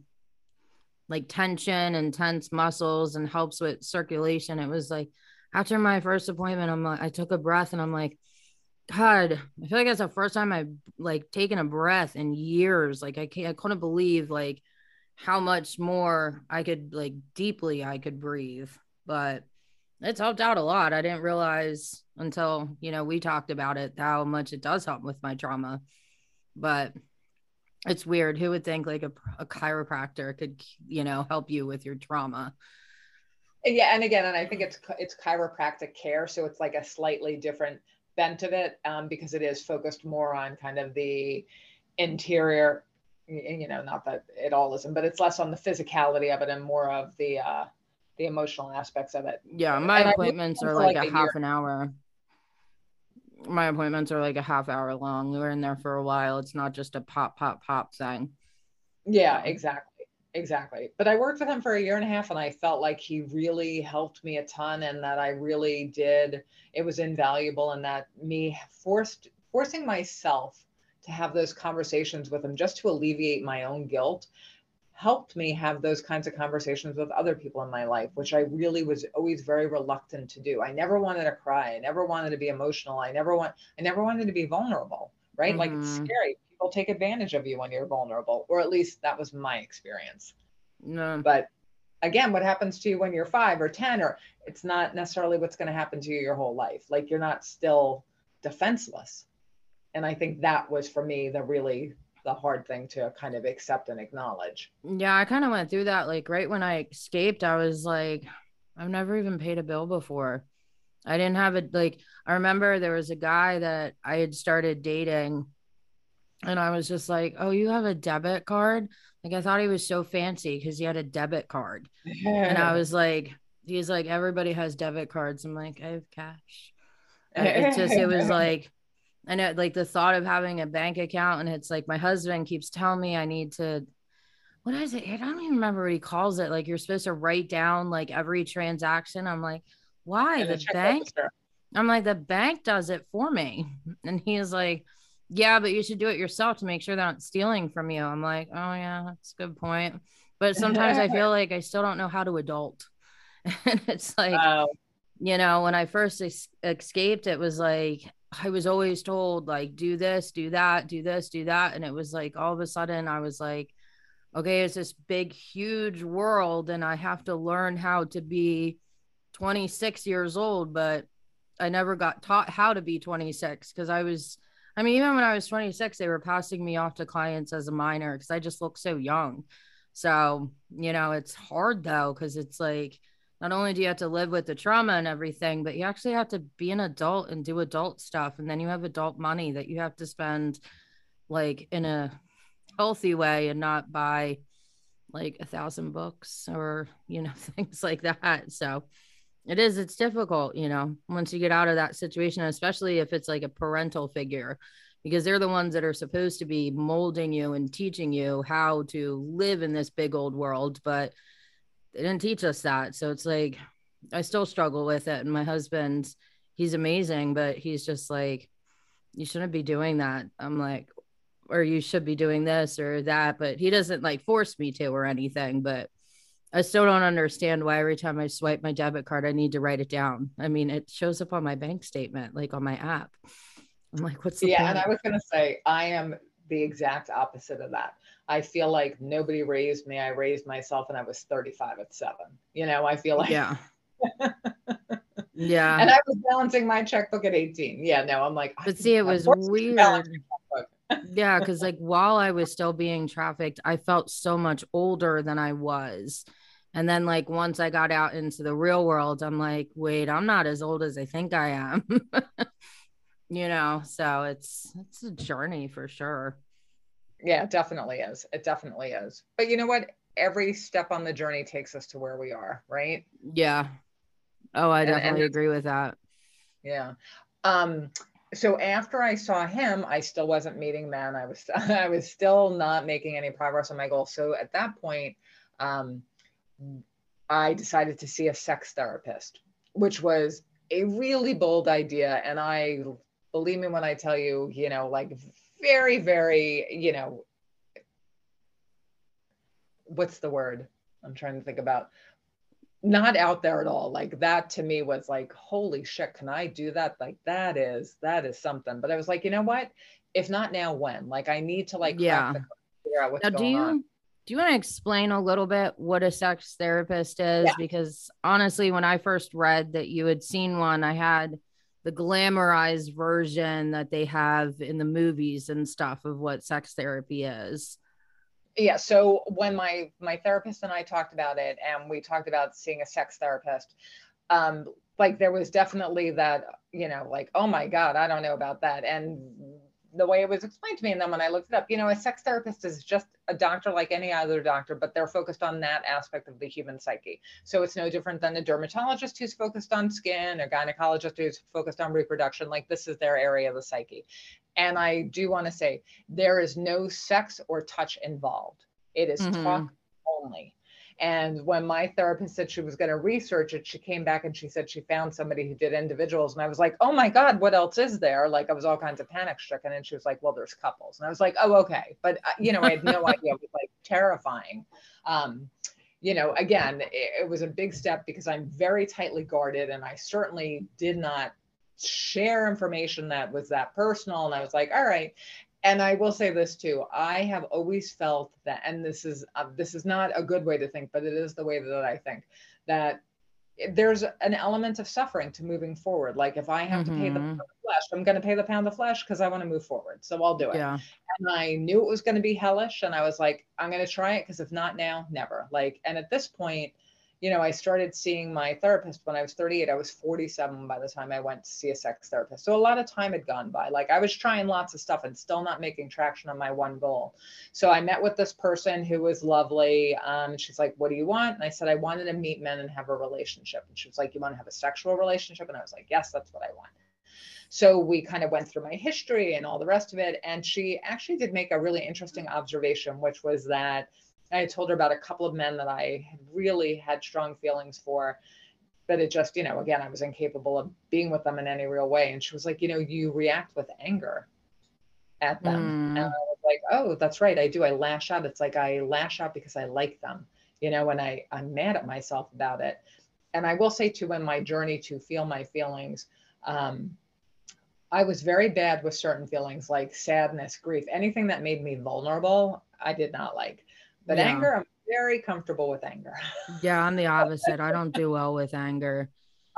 like tension and tense muscles and helps with circulation. It was like after my first appointment i'm like i took a breath and i'm like God, I feel like that's the first time I've like taken a breath in years. Like I can't, I couldn't believe like how much more I could like deeply I could breathe. But it's helped out a lot. I didn't realize until you know we talked about it how much it does help with my trauma. But it's weird. Who would think like a, a chiropractor could you know help you with your trauma? Yeah, and again, and I think it's it's chiropractic care, so it's like a slightly different bent of it um, because it is focused more on kind of the interior you know not that it all isn't but it's less on the physicality of it and more of the uh the emotional aspects of it. Yeah my and appointments are like, like, a, half year. an hour. My appointments are like a half hour long. We're in there for a while. It's not just a pop pop pop thing. Yeah exactly Exactly. But I worked with him for a year and a half and I felt like he really helped me a ton and that I really did it was invaluable and that me forced forcing myself to have those conversations with him just to alleviate my own guilt helped me have those kinds of conversations with other people in my life, which I really was always very reluctant to do. I never wanted to cry. I never wanted to be emotional. I never want I never wanted to be vulnerable, right? Mm-hmm. Like it's mm-hmm. scary people take advantage of you when you're vulnerable, or at least that was my experience. No. But again, what happens to you when you're five or 10, or it's not necessarily what's going to happen to you your whole life. Like you're not still defenseless. And I think that was for me the really the hard thing to kind of accept and acknowledge. Yeah, I kind of went through that. Like right when I escaped, I was like, I've never even paid a bill before. I didn't have it. Like I remember there was a guy that I had started dating and I was just like, "Oh, you have a debit card?" Like I thought he was so fancy because he had a debit card, and I was like, "He's like everybody has debit cards." I'm like, "I have cash." And it just it was like, I know like the thought of having a bank account, and it's like my husband keeps telling me I need to. What is it? I don't even remember what he calls it. Like you're supposed to write down like every transaction. I'm like, why the bank? I'm like the bank does it for me, and he's like yeah, but you should do it yourself to make sure they're not stealing from you. I'm like, oh yeah, that's a good point. But sometimes I feel like I still don't know how to adult. and it's like, wow. you know, when I first es- escaped, it was like I was always told like do this, do that, do this, do that, and it was like all of a sudden I was like, okay, it's this big, huge world, and I have to learn how to be 26 years old, but I never got taught how to be 26 because I was I mean, even when I was 26, they were passing me off to clients as a minor because I just look so young. So, you know, it's hard though, because it's like not only do you have to live with the trauma and everything, but you actually have to be an adult and do adult stuff. And then you have adult money that you have to spend like in a healthy way and not buy like a thousand books or, you know, things like that. So, it is it's difficult you know once you get out of that situation especially if it's like a parental figure because they're the ones that are supposed to be molding you and teaching you how to live in this big old world but they didn't teach us that. So it's like i still struggle with it and my husband he's amazing but he's just like you shouldn't be doing that. I'm like or you should be doing this or that but he doesn't like force me to or anything but I still don't understand why every time I swipe my debit card, I need to write it down. I mean, it shows up on my bank statement, like on my app. I'm like, what's the yeah? Point? And I was gonna say, I am the exact opposite of that. I feel like nobody raised me. I raised myself, and I was 35 at seven. You know, I feel like yeah, yeah. And I was balancing my checkbook at 18. Yeah, no, I'm like, but see, it was weird. yeah, because like while I was still being trafficked, I felt so much older than I was. And then like once I got out into the real world, I'm like, wait, I'm not as old as I think I am. you know, so it's it's a journey for sure. Yeah, it definitely is. It definitely is. But you know what? Every step on the journey takes us to where we are, right? Yeah. Oh, I definitely and, and agree with that. Yeah. Um so after I saw him, I still wasn't meeting men. I was I was still not making any progress on my goal. So at that point, um, I decided to see a sex therapist, which was a really bold idea. And I believe me when I tell you, you know, like very, very, you know, what's the word I'm trying to think about? Not out there at all. Like that to me was like, holy shit, can I do that? Like that is that is something. But I was like, you know what? If not now, when? Like I need to like yeah. figure out what's now, going do you, on do you want to explain a little bit what a sex therapist is? Yeah. Because honestly, when I first read that you had seen one, I had the glamorized version that they have in the movies and stuff of what sex therapy is. Yeah. So when my my therapist and I talked about it, and we talked about seeing a sex therapist, um, like there was definitely that, you know, like, oh my God, I don't know about that. And the way it was explained to me. And then when I looked it up, you know, a sex therapist is just a doctor like any other doctor, but they're focused on that aspect of the human psyche. So it's no different than a dermatologist who's focused on skin a gynecologist who's focused on reproduction. Like this is their area of the psyche. And I do want to say there is no sex or touch involved. It is mm-hmm. talk only. And when my therapist said she was going to research it, she came back and she said she found somebody who did individuals. And I was like, oh my God, what else is there? Like I was all kinds of panic stricken. And she was like, well, there's couples. And I was like, oh, okay. But, uh, you know, I had no idea. It was like terrifying. Um, you know, again, it, it was a big step because I'm very tightly guarded and I certainly did not share information that was that personal. And I was like, all right and I will say this too. I have always felt that, and this is uh, this is not a good way to think, but it is the way that I think that there's an element of suffering to moving forward. Like if I have mm-hmm. to pay the mm-hmm. pound of flesh, I'm going to pay the pound of flesh because I want to move forward. So I'll do it. Yeah. And I knew it was going to be hellish, and I was like, I'm going to try it because if not now, never. Like, and at this point, you know, I started seeing my therapist when I was 38. I was 47 by the time I went to see a sex therapist. So a lot of time had gone by. Like I was trying lots of stuff and still not making traction on my one goal. So I met with this person who was lovely. Um, she's like, What do you want? And I said, I wanted to meet men and have a relationship. And she was like, You want to have a sexual relationship? And I was like, Yes, that's what I want. So we kind of went through my history and all the rest of it. And she actually did make a really interesting observation, which was that I had told her about a couple of men that I really had strong feelings for, but it just, you know, again, I was incapable of being with them in any real way. And she was like, you know, you react with anger at them. Mm. And I was like, oh, that's right. I do. I lash out. It's like I lash out because I like them, you know, and I, I'm mad at myself about it. And I will say too, in my journey to feel my feelings, um, I was very bad with certain feelings like sadness, grief, anything that made me vulnerable, I did not like. But yeah. anger, I'm very comfortable with anger. yeah, I'm the opposite. I don't do well with anger.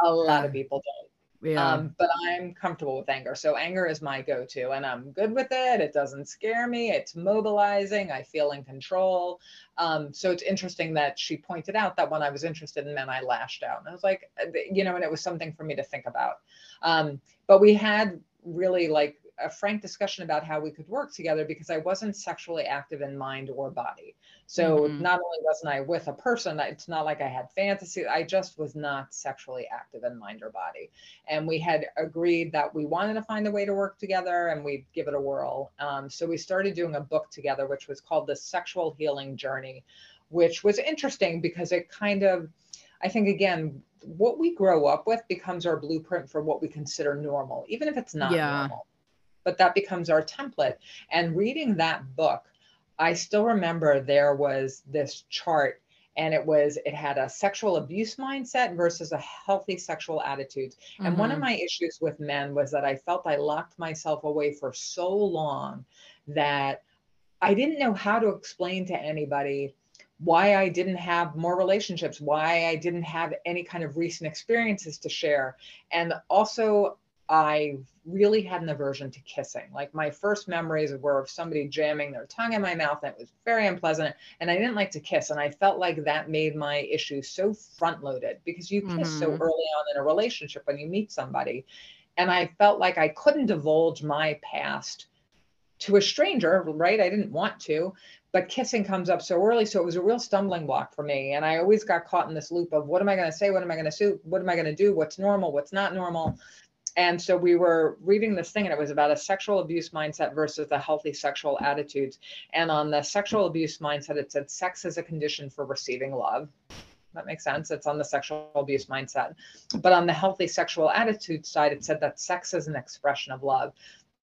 A lot of people don't. Yeah. Um, but I'm comfortable with anger. So anger is my go-to and I'm good with it. It doesn't scare me. It's mobilizing. I feel in control. Um, so it's interesting that she pointed out that when I was interested in men, I lashed out. And I was like, uh, you know, and it was something for me to think about. Um, but we had really like a frank discussion about how we could work together because I wasn't sexually active in mind or body. So mm-hmm. not only wasn't I with a person, it's not like I had fantasy. I just was not sexually active in mind or body. And we had agreed that we wanted to find a way to work together and we'd give it a whirl. Um, so we started doing a book together, which was called The Sexual Healing Journey, which was interesting because it kind of, I think, again, what we grow up with becomes our blueprint for what we consider normal, even if it's not yeah. normal. But that becomes our template. And reading that book, I still remember there was this chart and it was it had a sexual abuse mindset versus a healthy sexual attitudes and mm-hmm. one of mm-hmm. my issues with men was that i felt i locked myself away for so long that i didn't know how to explain to anybody why i didn't have more relationships why i didn't have any kind of recent experiences to share and also I really had an aversion to kissing. Like my first memories were of somebody jamming their tongue in my mouth, and it was very unpleasant. And I didn't like to kiss, and I felt like that made my issue so front loaded because you kiss mm-hmm. so early on in a relationship when you meet somebody. And I felt like I couldn't divulge my past to a stranger, right? I didn't want to, but kissing comes up so early. So it was a real stumbling block for me. And I always got caught in this loop of what am I going to say? What am I going to do? What am I going to do? What's normal? What's not normal? And so we were reading this thing and it was about a sexual abuse mindset versus the healthy sexual attitudes. And on the sexual abuse mindset it said sex is a condition for receiving love. That makes sense. It's on the sexual abuse mindset. But on the healthy sexual attitude side it said that sex is an expression of love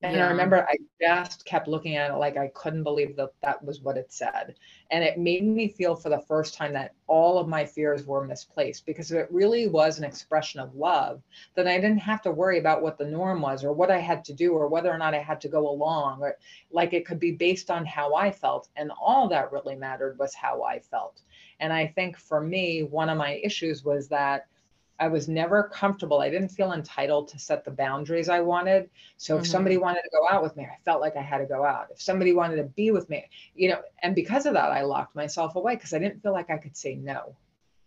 and yeah. I remember I just kept looking at it like I couldn't believe that that was what it said. And it made me feel for the first time that all of my fears were misplaced because if it really was an expression of love, then I didn't have to worry about what the norm was or what I had to do or whether or not I had to go along or like it could be based on how I felt. And all that really mattered was how I felt. And I think for me, one of my issues was that I was never comfortable. I didn't feel entitled to set the boundaries I wanted. So if mm-hmm. somebody wanted to go out with me, I felt like I had to go out. If somebody wanted to be with me, you know, and because of that, I locked myself away because I didn't feel like I could say no.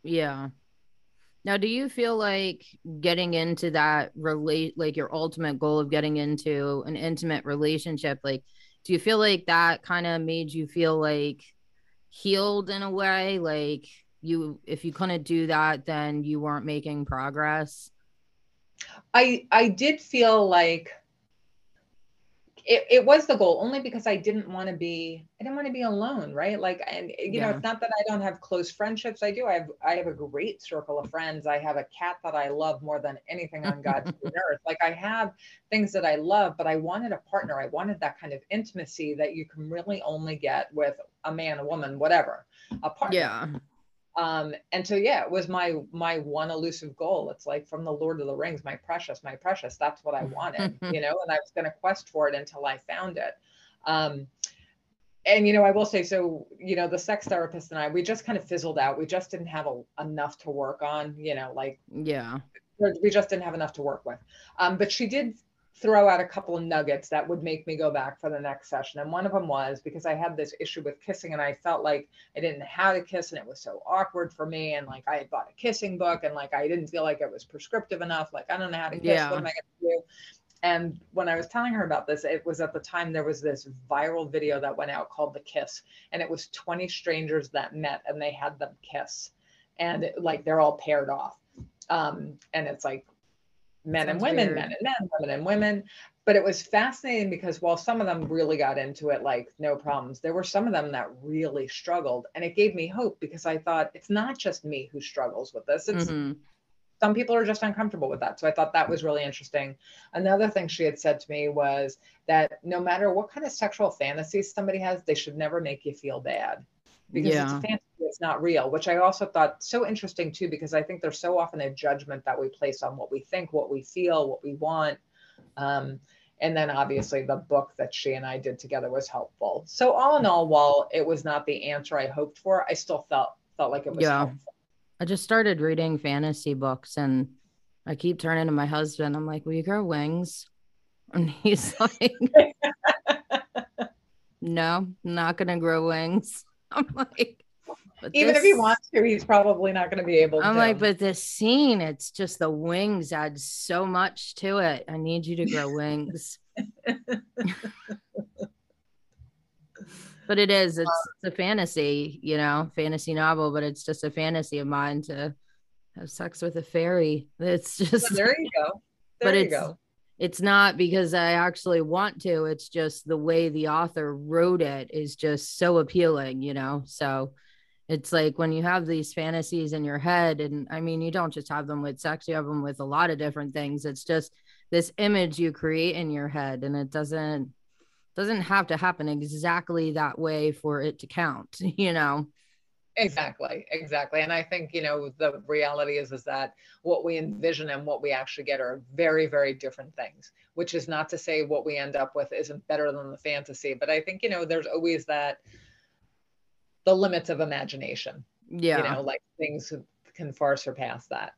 Yeah. Now, do you feel like getting into that relate, like your ultimate goal of getting into an intimate relationship, like, do you feel like that kind of made you feel like healed in a way? Like, you if you couldn't do that then you weren't making progress i i did feel like it, it was the goal only because I didn't want to be I didn't want to be alone, right? Like and you yeah. know, it's not that I don't have close friendships. I do. I have I have a great circle of friends. I have a cat that I love more than anything on God's earth. Like I have things that I love, but I wanted a partner. I wanted that kind of intimacy that you can really only get with a man, a woman, whatever. A partner. Yeah um and so yeah it was my my one elusive goal. It's like from the lord of the rings my precious my precious. That's what i wanted you know and i was going to quest for it until i found it. Um and you know i will say so you know the sex therapist and i we just kind of fizzled out. We just didn't have a, enough to work on you know like yeah. we just didn't have enough to work with. Um but she did throw out a couple of nuggets that would make me go back for the next session. And one of them was because I had this issue with kissing and I felt like I didn't know how to kiss and it was so awkward for me. And like I had bought a kissing book and like I didn't feel like it was prescriptive enough. Like I don't know how to kiss. Yeah. What am I going to do? And when I was telling her about this, it was at the time there was this viral video that went out called The Kiss. And it was 20 strangers that met and they had them kiss. And it, like they're all paired off. Um, and it's like men Sounds and women, weird. men and men, women and women. But it was fascinating because while some of them really got into it, like no problems, there were some of them that really struggled. And it gave me hope because I thought it's not just me who struggles with this. It's mm-hmm. some people are just uncomfortable with that. So I thought that was really interesting. Another thing she had said to me was that no matter what kind of sexual fantasies somebody has, they should never make you feel bad because yeah. it's fantasy it's not real, which I also thought so interesting too, because I think there's so often a judgment that we place on what we think, what we feel, what we want. Um, and then obviously the book that she and I did together was helpful. So all in all, while it was not the answer I hoped for, I still felt felt like it was. Yeah, helpful. I just started reading fantasy books, and I keep turning to my husband. I'm like, "Will you grow wings?" And he's like, "No, not gonna grow wings." I'm like, Even this, if he wants to, he's probably not going to be able I'm to. like, but this scene, it's just the wings add so much to it. I need you to grow wings. but it is, it's, it's a fantasy, you know, fantasy novel, but it's just a fantasy of mine to have sex with a fairy. It's just there you go. There but you it's, go. It's not because I actually want to. It's just the way the author wrote it is just so appealing, you know. So it's like when you have these fantasies in your head and i mean you don't just have them with sex you have them with a lot of different things it's just this image you create in your head and it doesn't doesn't have to happen exactly that way for it to count you know exactly exactly and i think you know the reality is is that what we envision and what we actually get are very very different things which is not to say what we end up with isn't better than the fantasy but i think you know there's always that the limits of imagination. Yeah. You know, like things can far surpass that.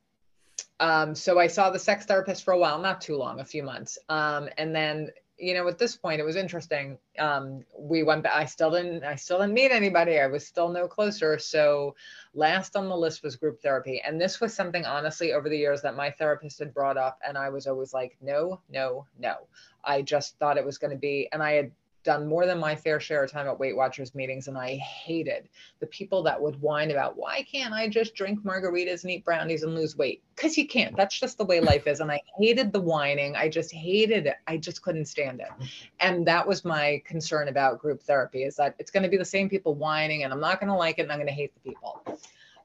Um, so I saw the sex therapist for a while, not too long, a few months. Um, and then, you know, at this point, it was interesting. Um, we went I still didn't, I still didn't meet anybody. I was still no closer. So last on the list was group therapy. And this was something honestly over the years that my therapist had brought up. And I was always like, no, no, no. I just thought it was going to be, and I had done more than my fair share of time at Weight Watchers meetings, and I hated the people that would whine about why can't I just drink margaritas and eat brownies and lose weight? Because you can't. That's just the way life is. And I hated the whining. I just hated it. I just couldn't stand it. And that was my concern about group therapy is that it's going to be the same people whining, and I'm not going to like it, and I'm going to hate the people.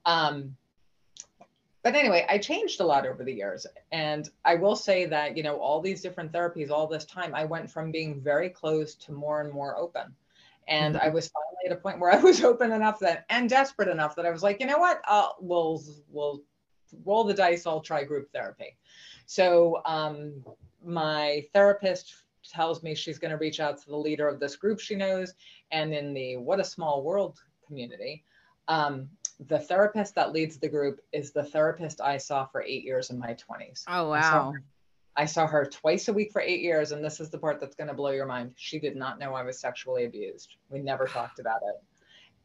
Um, but anyway, I changed a lot over the years. And I will say that, you know, all these different therapies, all this time, I went from being very closed to more and more open. And mm-hmm. I was finally at a point where I was open enough that and desperate enough that I was like, you know what, uh, we'll we'll roll the dice. I'll try group therapy. So um, my therapist tells me she's going to reach out to the leader of this group she knows, and in the What a Small World community, um, the therapist that leads the group is the therapist I saw for eight years in my 20s. Oh, wow. I saw, her, I saw her twice a week for eight years. And this is the part that's going to blow your mind. She did not know I was sexually abused. We never talked about it.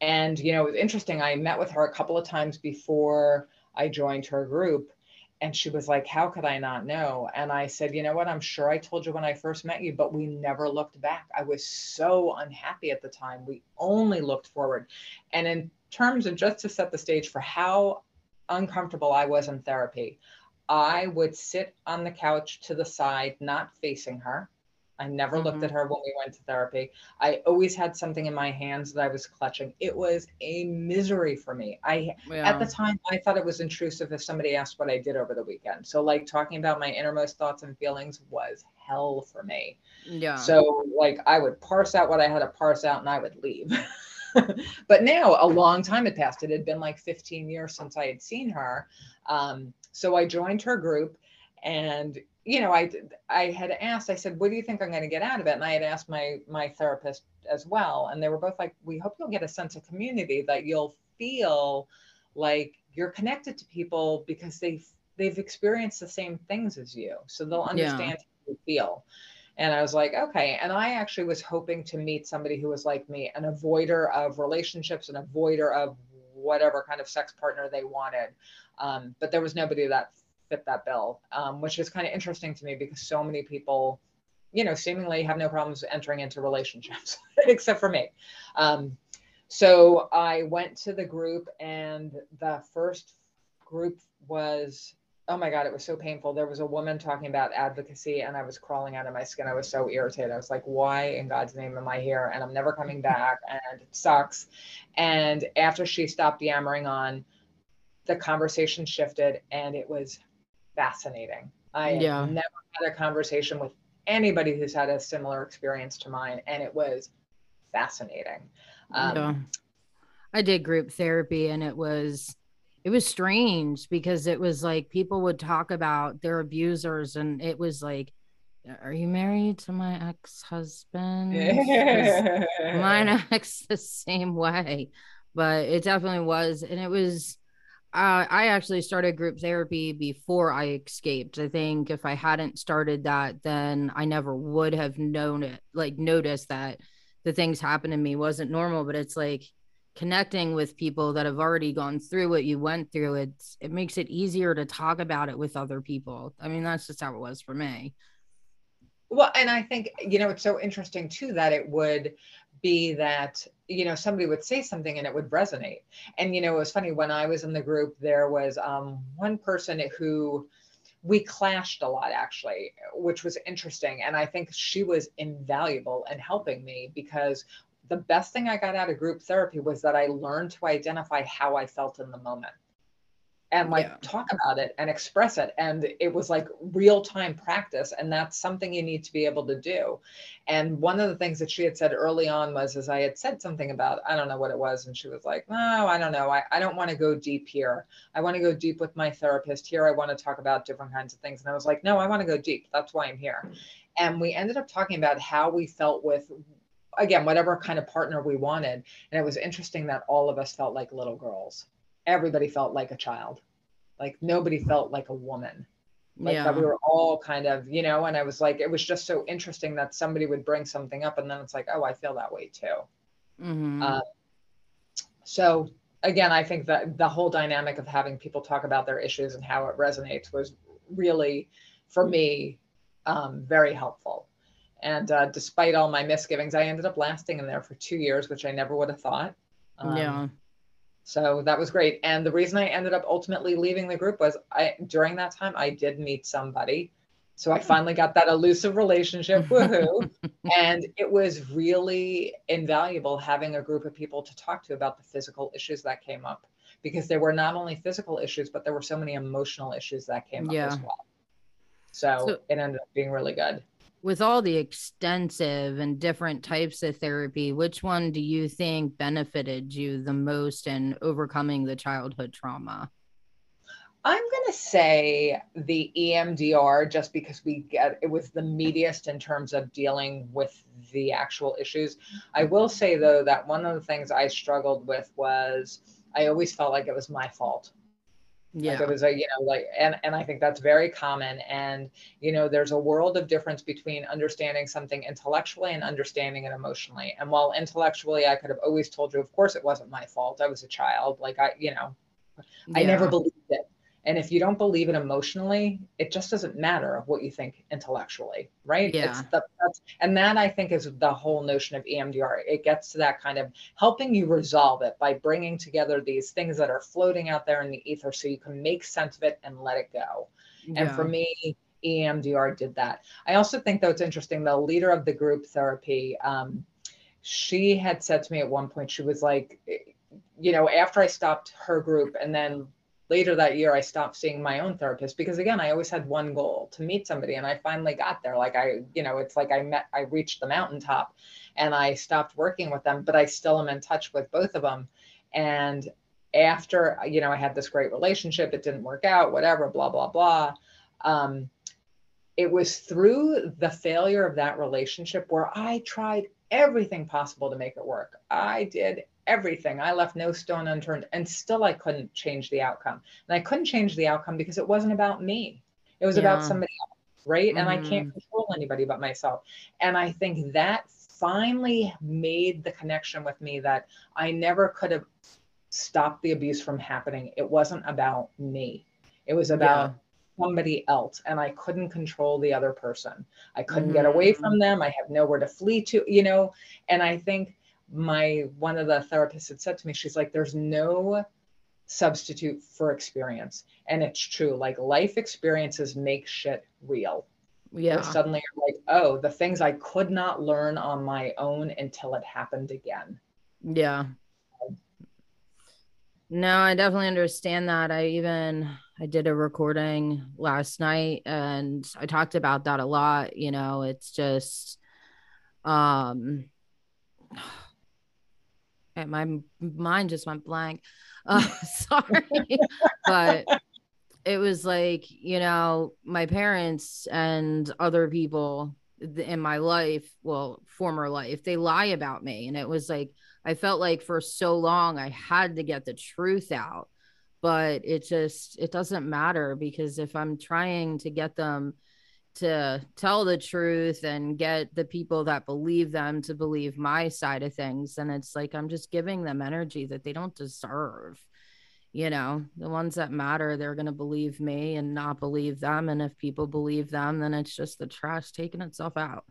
And, you know, it was interesting. I met with her a couple of times before I joined her group. And she was like, How could I not know? And I said, You know what? I'm sure I told you when I first met you, but we never looked back. I was so unhappy at the time. We only looked forward. And in terms of just to set the stage for how uncomfortable I was in therapy, I would sit on the couch to the side, not facing her. I never mm-hmm. looked at her when we went to therapy. I always had something in my hands that I was clutching. It was a misery for me. I yeah. at the time I thought it was intrusive if somebody asked what I did over the weekend. So like talking about my innermost thoughts and feelings was hell for me. Yeah. So like I would parse out what I had to parse out and I would leave. but now a long time had passed. It had been like 15 years since I had seen her. Um, so I joined her group and you know, I I had asked, I said, what do you think I'm going to get out of it? And I had asked my my therapist as well. And they were both like, we hope you'll get a sense of community that you'll feel like you're connected to people because they've they've experienced the same things as you. So they'll understand yeah. how you feel. And I was like, okay. And I actually was hoping to meet somebody who was like me, an avoider of relationships, an avoider of whatever kind of sex partner they wanted. Um, but there was nobody that fit that bill, um, which is kind of interesting to me because so many people, you know, seemingly have no problems entering into relationships, except for me. Um, so I went to the group, and the first group was oh my god it was so painful there was a woman talking about advocacy and i was crawling out of my skin i was so irritated i was like why in god's name am i here and i'm never coming back and it sucks and after she stopped yammering on the conversation shifted and it was fascinating. I yeah. never had a conversation with anybody who's had a similar experience to mine, and it was fascinating. Um, yeah. I did group therapy, and it was it was strange because it was like people would talk about their abusers, and it was like, "Are you married to my ex husband?" Mine ex the same way, but it definitely was, and it was uh, I actually started group therapy before I escaped. I think if I hadn't started that, then I never would have known it, like noticed that the things happened to me wasn't normal. But it's like connecting with people that have already gone through what you went through. It's it makes it easier to talk about it with other people. I mean, that's just how it was for me. Well, and I think you know it's so interesting too that it would be that you know somebody would say something and it would resonate and you know it was funny when i was in the group there was um, one person who we clashed a lot actually which was interesting and i think she was invaluable in helping me because the best thing i got out of group therapy was that i learned to identify how i felt in the moment and like yeah. talk about it and express it. And it was like real time practice and that's something you need to be able to do. And one of the things that she had said early on was as i had said something about i don't know what it was and she was like no i don't know. I, I don't want to go deep here. I want to go deep with my therapist here. I want to talk about different kinds of things. And i was like no i want to go deep. That's why i'm here. And we ended up talking about how we felt with again whatever kind of partner we wanted and it was interesting that all of us felt like little girls everybody felt like a child. Like nobody felt like a woman. Like yeah. that we were all kind of, you know, and I was like, it was just so interesting that somebody would bring something up and then it's like, oh, I feel that way too. Mm-hmm. Uh, so again, I think that the whole dynamic of having people talk about their issues and how it resonates was really, for me, um, very helpful. And uh, despite all my misgivings, I ended up lasting in there for two years, which I never would have thought. Um, yeah. So that was great. And the reason I ended up ultimately leaving the group was I during that time I did meet somebody. So I finally got that elusive relationship, woohoo. and it was really invaluable having a group of people to talk to about the physical issues that came up because there were not only physical issues, but there were so many emotional issues that came yeah. up as well. So, so it ended up being really good with all the extensive and different types of therapy, which one do you think benefited you the most in overcoming the childhood trauma? I'm going to say the EMDR just because we get it was the meatiest in terms of dealing with the actual issues. I will say though that one of the things I struggled with was I always felt like it was my fault yeah. like it was a you know like and and i think that's very common. And you know there's a world of difference between understanding something intellectually and understanding it emotionally. And while intellectually i could have always told you of course it wasn't my fault. I was a child. Like i you know yeah. i never believed it and if you don't believe it emotionally, it just doesn't matter what you think intellectually, right? Yeah. The, and that I think is the whole notion of EMDR. It gets to that kind of helping you resolve it by bringing together these things that are floating out there in the ether so you can make sense of it and let it go. Yeah. And for me, EMDR did that. I also think though it's interesting. The leader of the group therapy, um, she had said to me at one point, she was like, you know, after I stopped her group and then later that year I stopped seeing my own therapist because again, I always had one goal to meet somebody and I finally got there. Like I, you know, it's like I met, I reached the mountaintop and I stopped working with them, but I still am in touch with both of them. And after, you know, I had this great relationship, it didn't work out, whatever, blah, blah, blah. Um, it was through the failure of that relationship where I tried everything possible to make it work. I did everything. I left no stone unturned and still I couldn't change the outcome. And I couldn't change the outcome because it wasn't about me. It was yeah. about somebody else, right? Mm-hmm. And I can't mm-hmm. control anybody but myself. And I think that finally made the connection with me that I never could have stopped the abuse from happening. It wasn't about me. It was about yeah somebody else and I couldn't control the other person. I couldn't mm-hmm. get away from mm-hmm. them. I have nowhere to flee to, you know. And I think my one of the therapists had said to me, she's like, there's no substitute for experience. And it's true. Like life experiences make shit real. Yeah. Where suddenly you're like, oh, the things I could not learn on my own until it happened again. Yeah. No, I definitely understand that. I even I did a recording last night and I talked about that a lot. You know, it's just, um, my mind just went blank. Uh, sorry, but it was like, you know, my parents and other people in my life, well, former life, they lie about me. And it was like, I felt like for so long I had to get the truth out but it just it doesn't matter because if i'm trying to get them to tell the truth and get the people that believe them to believe my side of things. And it's like i'm just giving them energy that they don't deserve you know the ones that matter they're going to believe me and not believe them. And if people believe them then it's just the trash taking itself out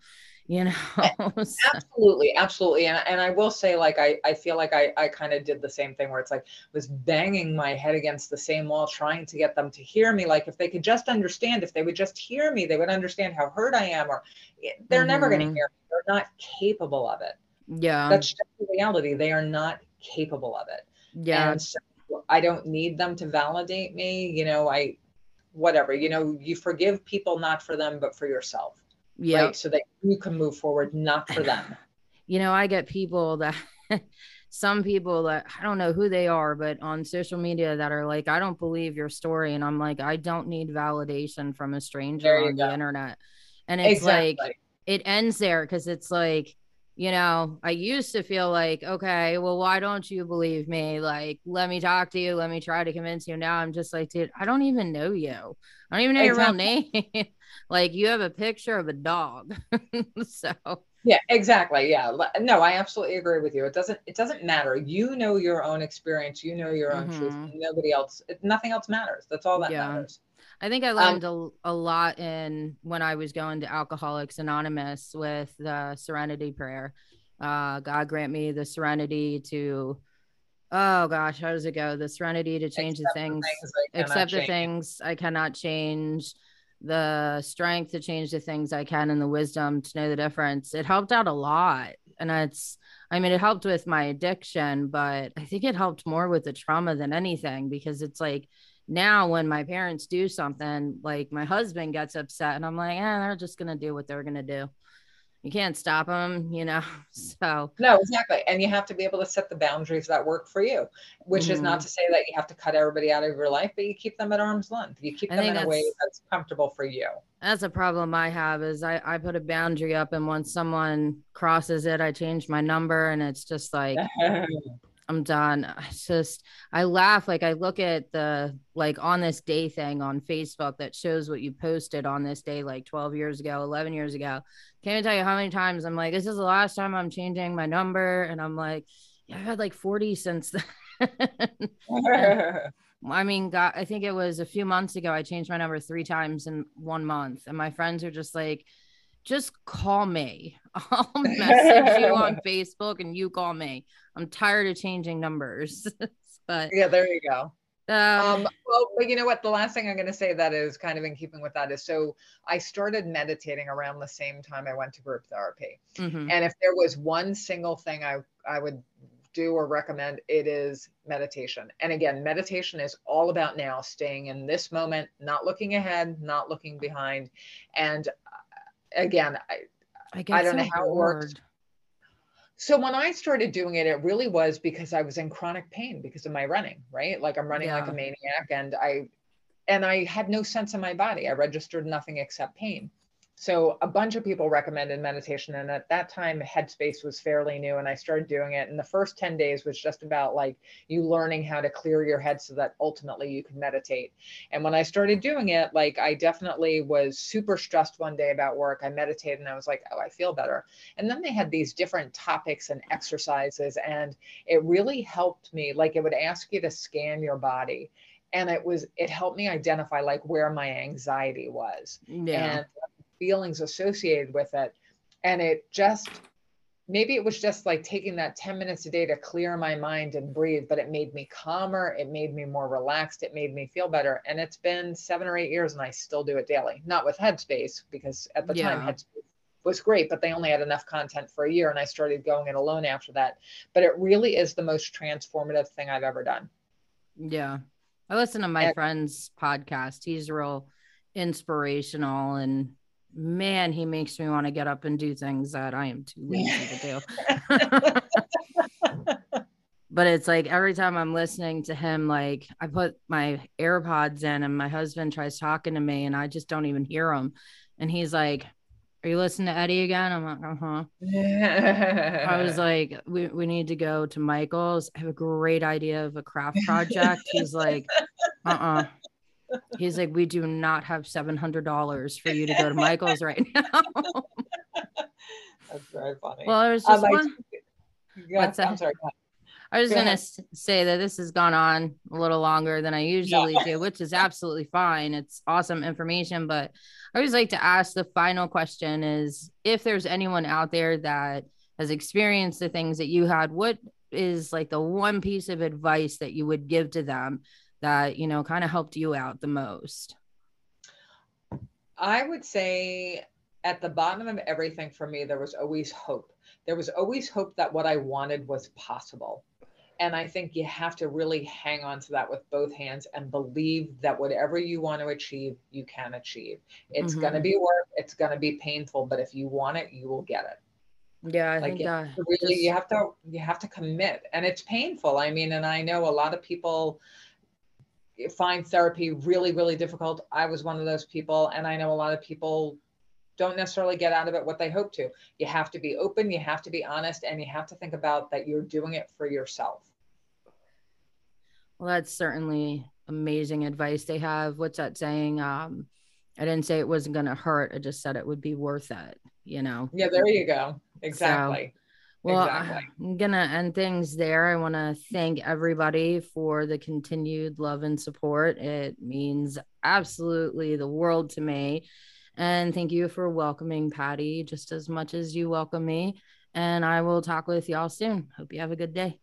you know? Absolutely absolutely and, and i will say like i i feel like i i kind of did the same thing where it's like was banging my head against the same wall trying to get them to hear me like if they could just understand if they would just hear me they would understand how hurt i am or eh, they're mm-hmm. never going to hear me they're not capable of it. Yeah. That's just the reality they are not capable of it yeah. and so i don't need them to validate me you know i whatever you know you forgive people not for them but for yourself yeah right? so that you can move forward not for them you know i get people that some people that i don't know who they are but on social media that are like i don't believe your story and i'm like i don't need validation from a stranger on go. the internet and it's exactly. like it ends there because it's like you know, I used to feel like, okay, well, why don't you believe me? Like, let me talk to you. Let me try to convince you. Now I'm just like, dude, I don't even know you. I don't even know exactly. your real name. like, you have a picture of a dog. so, yeah, exactly. Yeah. No, I absolutely agree with you. It doesn't, it doesn't matter. You know your own experience. You know your own mm-hmm. truth. Nobody else, nothing else matters. That's all that yeah. matters. I think I um, learned um, a, a lot in when I was going to Alcoholics Anonymous with the Serenity Prayer. Uh, God grant me the serenity to, oh gosh, how does it go? The serenity to change the things, the things accept change. the things I cannot change, the strength to change the things I can, and the wisdom to know the difference. It helped out a lot. And it's, I mean, it helped with my addiction, but I think it helped more with the trauma than anything because it's like, now when my parents do something like my husband gets upset and i'm like eh, they're just gonna do what they're gonna do you can't stop them you know so no exactly and you have to be able to set the boundaries that work for you which mm-hmm. is not mm-hmm. to say that you have to cut everybody out of your life but you keep them at arm's length you keep them in a way that's comfortable for you that's a problem i have is i i put a boundary up and once someone crosses it i change my number and it's just like I'm done. I just I laugh like I look at the like on this day thing on Facebook that shows what you posted on this day like 12 years ago, 11 years ago. Can't tell you how many times I'm like, this is the last time I'm changing my number, and I'm like, yeah, I've had like 40 since then. I mean, God, I think it was a few months ago. I changed my number three times in one month, and my friends are just like, just call me. I'll message you on Facebook and you call me. I'm tired of changing numbers. but yeah, there you go. Um, well, but you know what? The last thing I'm going to say that is kind of in keeping with that is so I started meditating around the same time I went to group therapy. Mm-hmm. And if there was one single thing I, I would do or recommend, it is meditation. And again, meditation is all about now staying in this moment, not looking ahead, not looking behind. And again, I, I, I don't so know how bored. it works. So when I started doing it, it really was because I was in chronic pain because of my running, right? Like I'm running yeah. like a maniac and I and I had no sense in my body. I registered nothing except pain so a bunch of people recommended meditation and at that time headspace was fairly new and i started doing it. And the first 10 days was just about like you learning how to clear your head so that ultimately you can meditate. And when i started doing it like i definitely was super stressed one day about work. I meditated and i was like oh i feel better. And then they had these different topics and exercises and it really helped me like it would ask you to scan your body and it was it helped me identify like where my anxiety was. Yeah. and feelings associated with it. And it just, maybe it was just like taking that 10 minutes a day to clear my mind and breathe, but it made me calmer. It made me more relaxed. It made me feel better. And it's been seven or eight years and I still do it daily, not with Headspace, because at the yeah. time, Headspace was great, but they only had enough content for a year. And I started going it alone after that. But it really is the most transformative thing I've ever done. Yeah. I listen to my and, friend's podcast. He's real inspirational and man, he makes me want to get up and do things that I am too lazy to do. but it's like every time I'm listening to him, like I put my AirPods in and my husband tries talking to me and I just don't even hear him. And he's like, Are you listening to Eddie again? I'm like, uh huh. I was like, we, we need to go to Michael's. I have a great idea of a craft project. He's like, uh uh-uh. uh He's like, we do not have seven hundred dollars for you to go to Michael's right now. That's very funny. Well, there's just um, one. Yeah, I'm sorry. I was going to say that this has gone on a little longer than I usually yeah. do, which is absolutely fine. It's awesome information. But I always like to ask the final question is if there's anyone out there that has experienced the things that you had, what is like the one piece of advice that you would give to them that you know kind of helped you out the most? I would say at the bottom of everything for me there was always hope. There was always hope that what i wanted was possible. And i think you have to really hang on to that with both hands and believe that whatever you want to achieve you can achieve. It's mm-hmm. going to be work it's going to be painful but if you want it you will get it. Yeah I like think that really just... you have to you have to commit. And it's painful. I mean and i know a lot of people find therapy really, really difficult. I was one of those people, and I know a lot of people don't necessarily get out of it what they hope to. You have to be open, you have to be honest, and you have to think about that you're doing it for yourself. Well, that's certainly amazing advice they have. What's that saying? Um, I didn't say it wasn't going to hurt. I just said it would be worth it, you know? Yeah, there you go. Exactly. So, well, exactly. I'm going to end things there. I want to thank everybody for the continued love and support. It means absolutely the world to me. And thank you for welcoming Patty just as much as you welcome me. And I will talk with y'all soon. Hope you have a good day.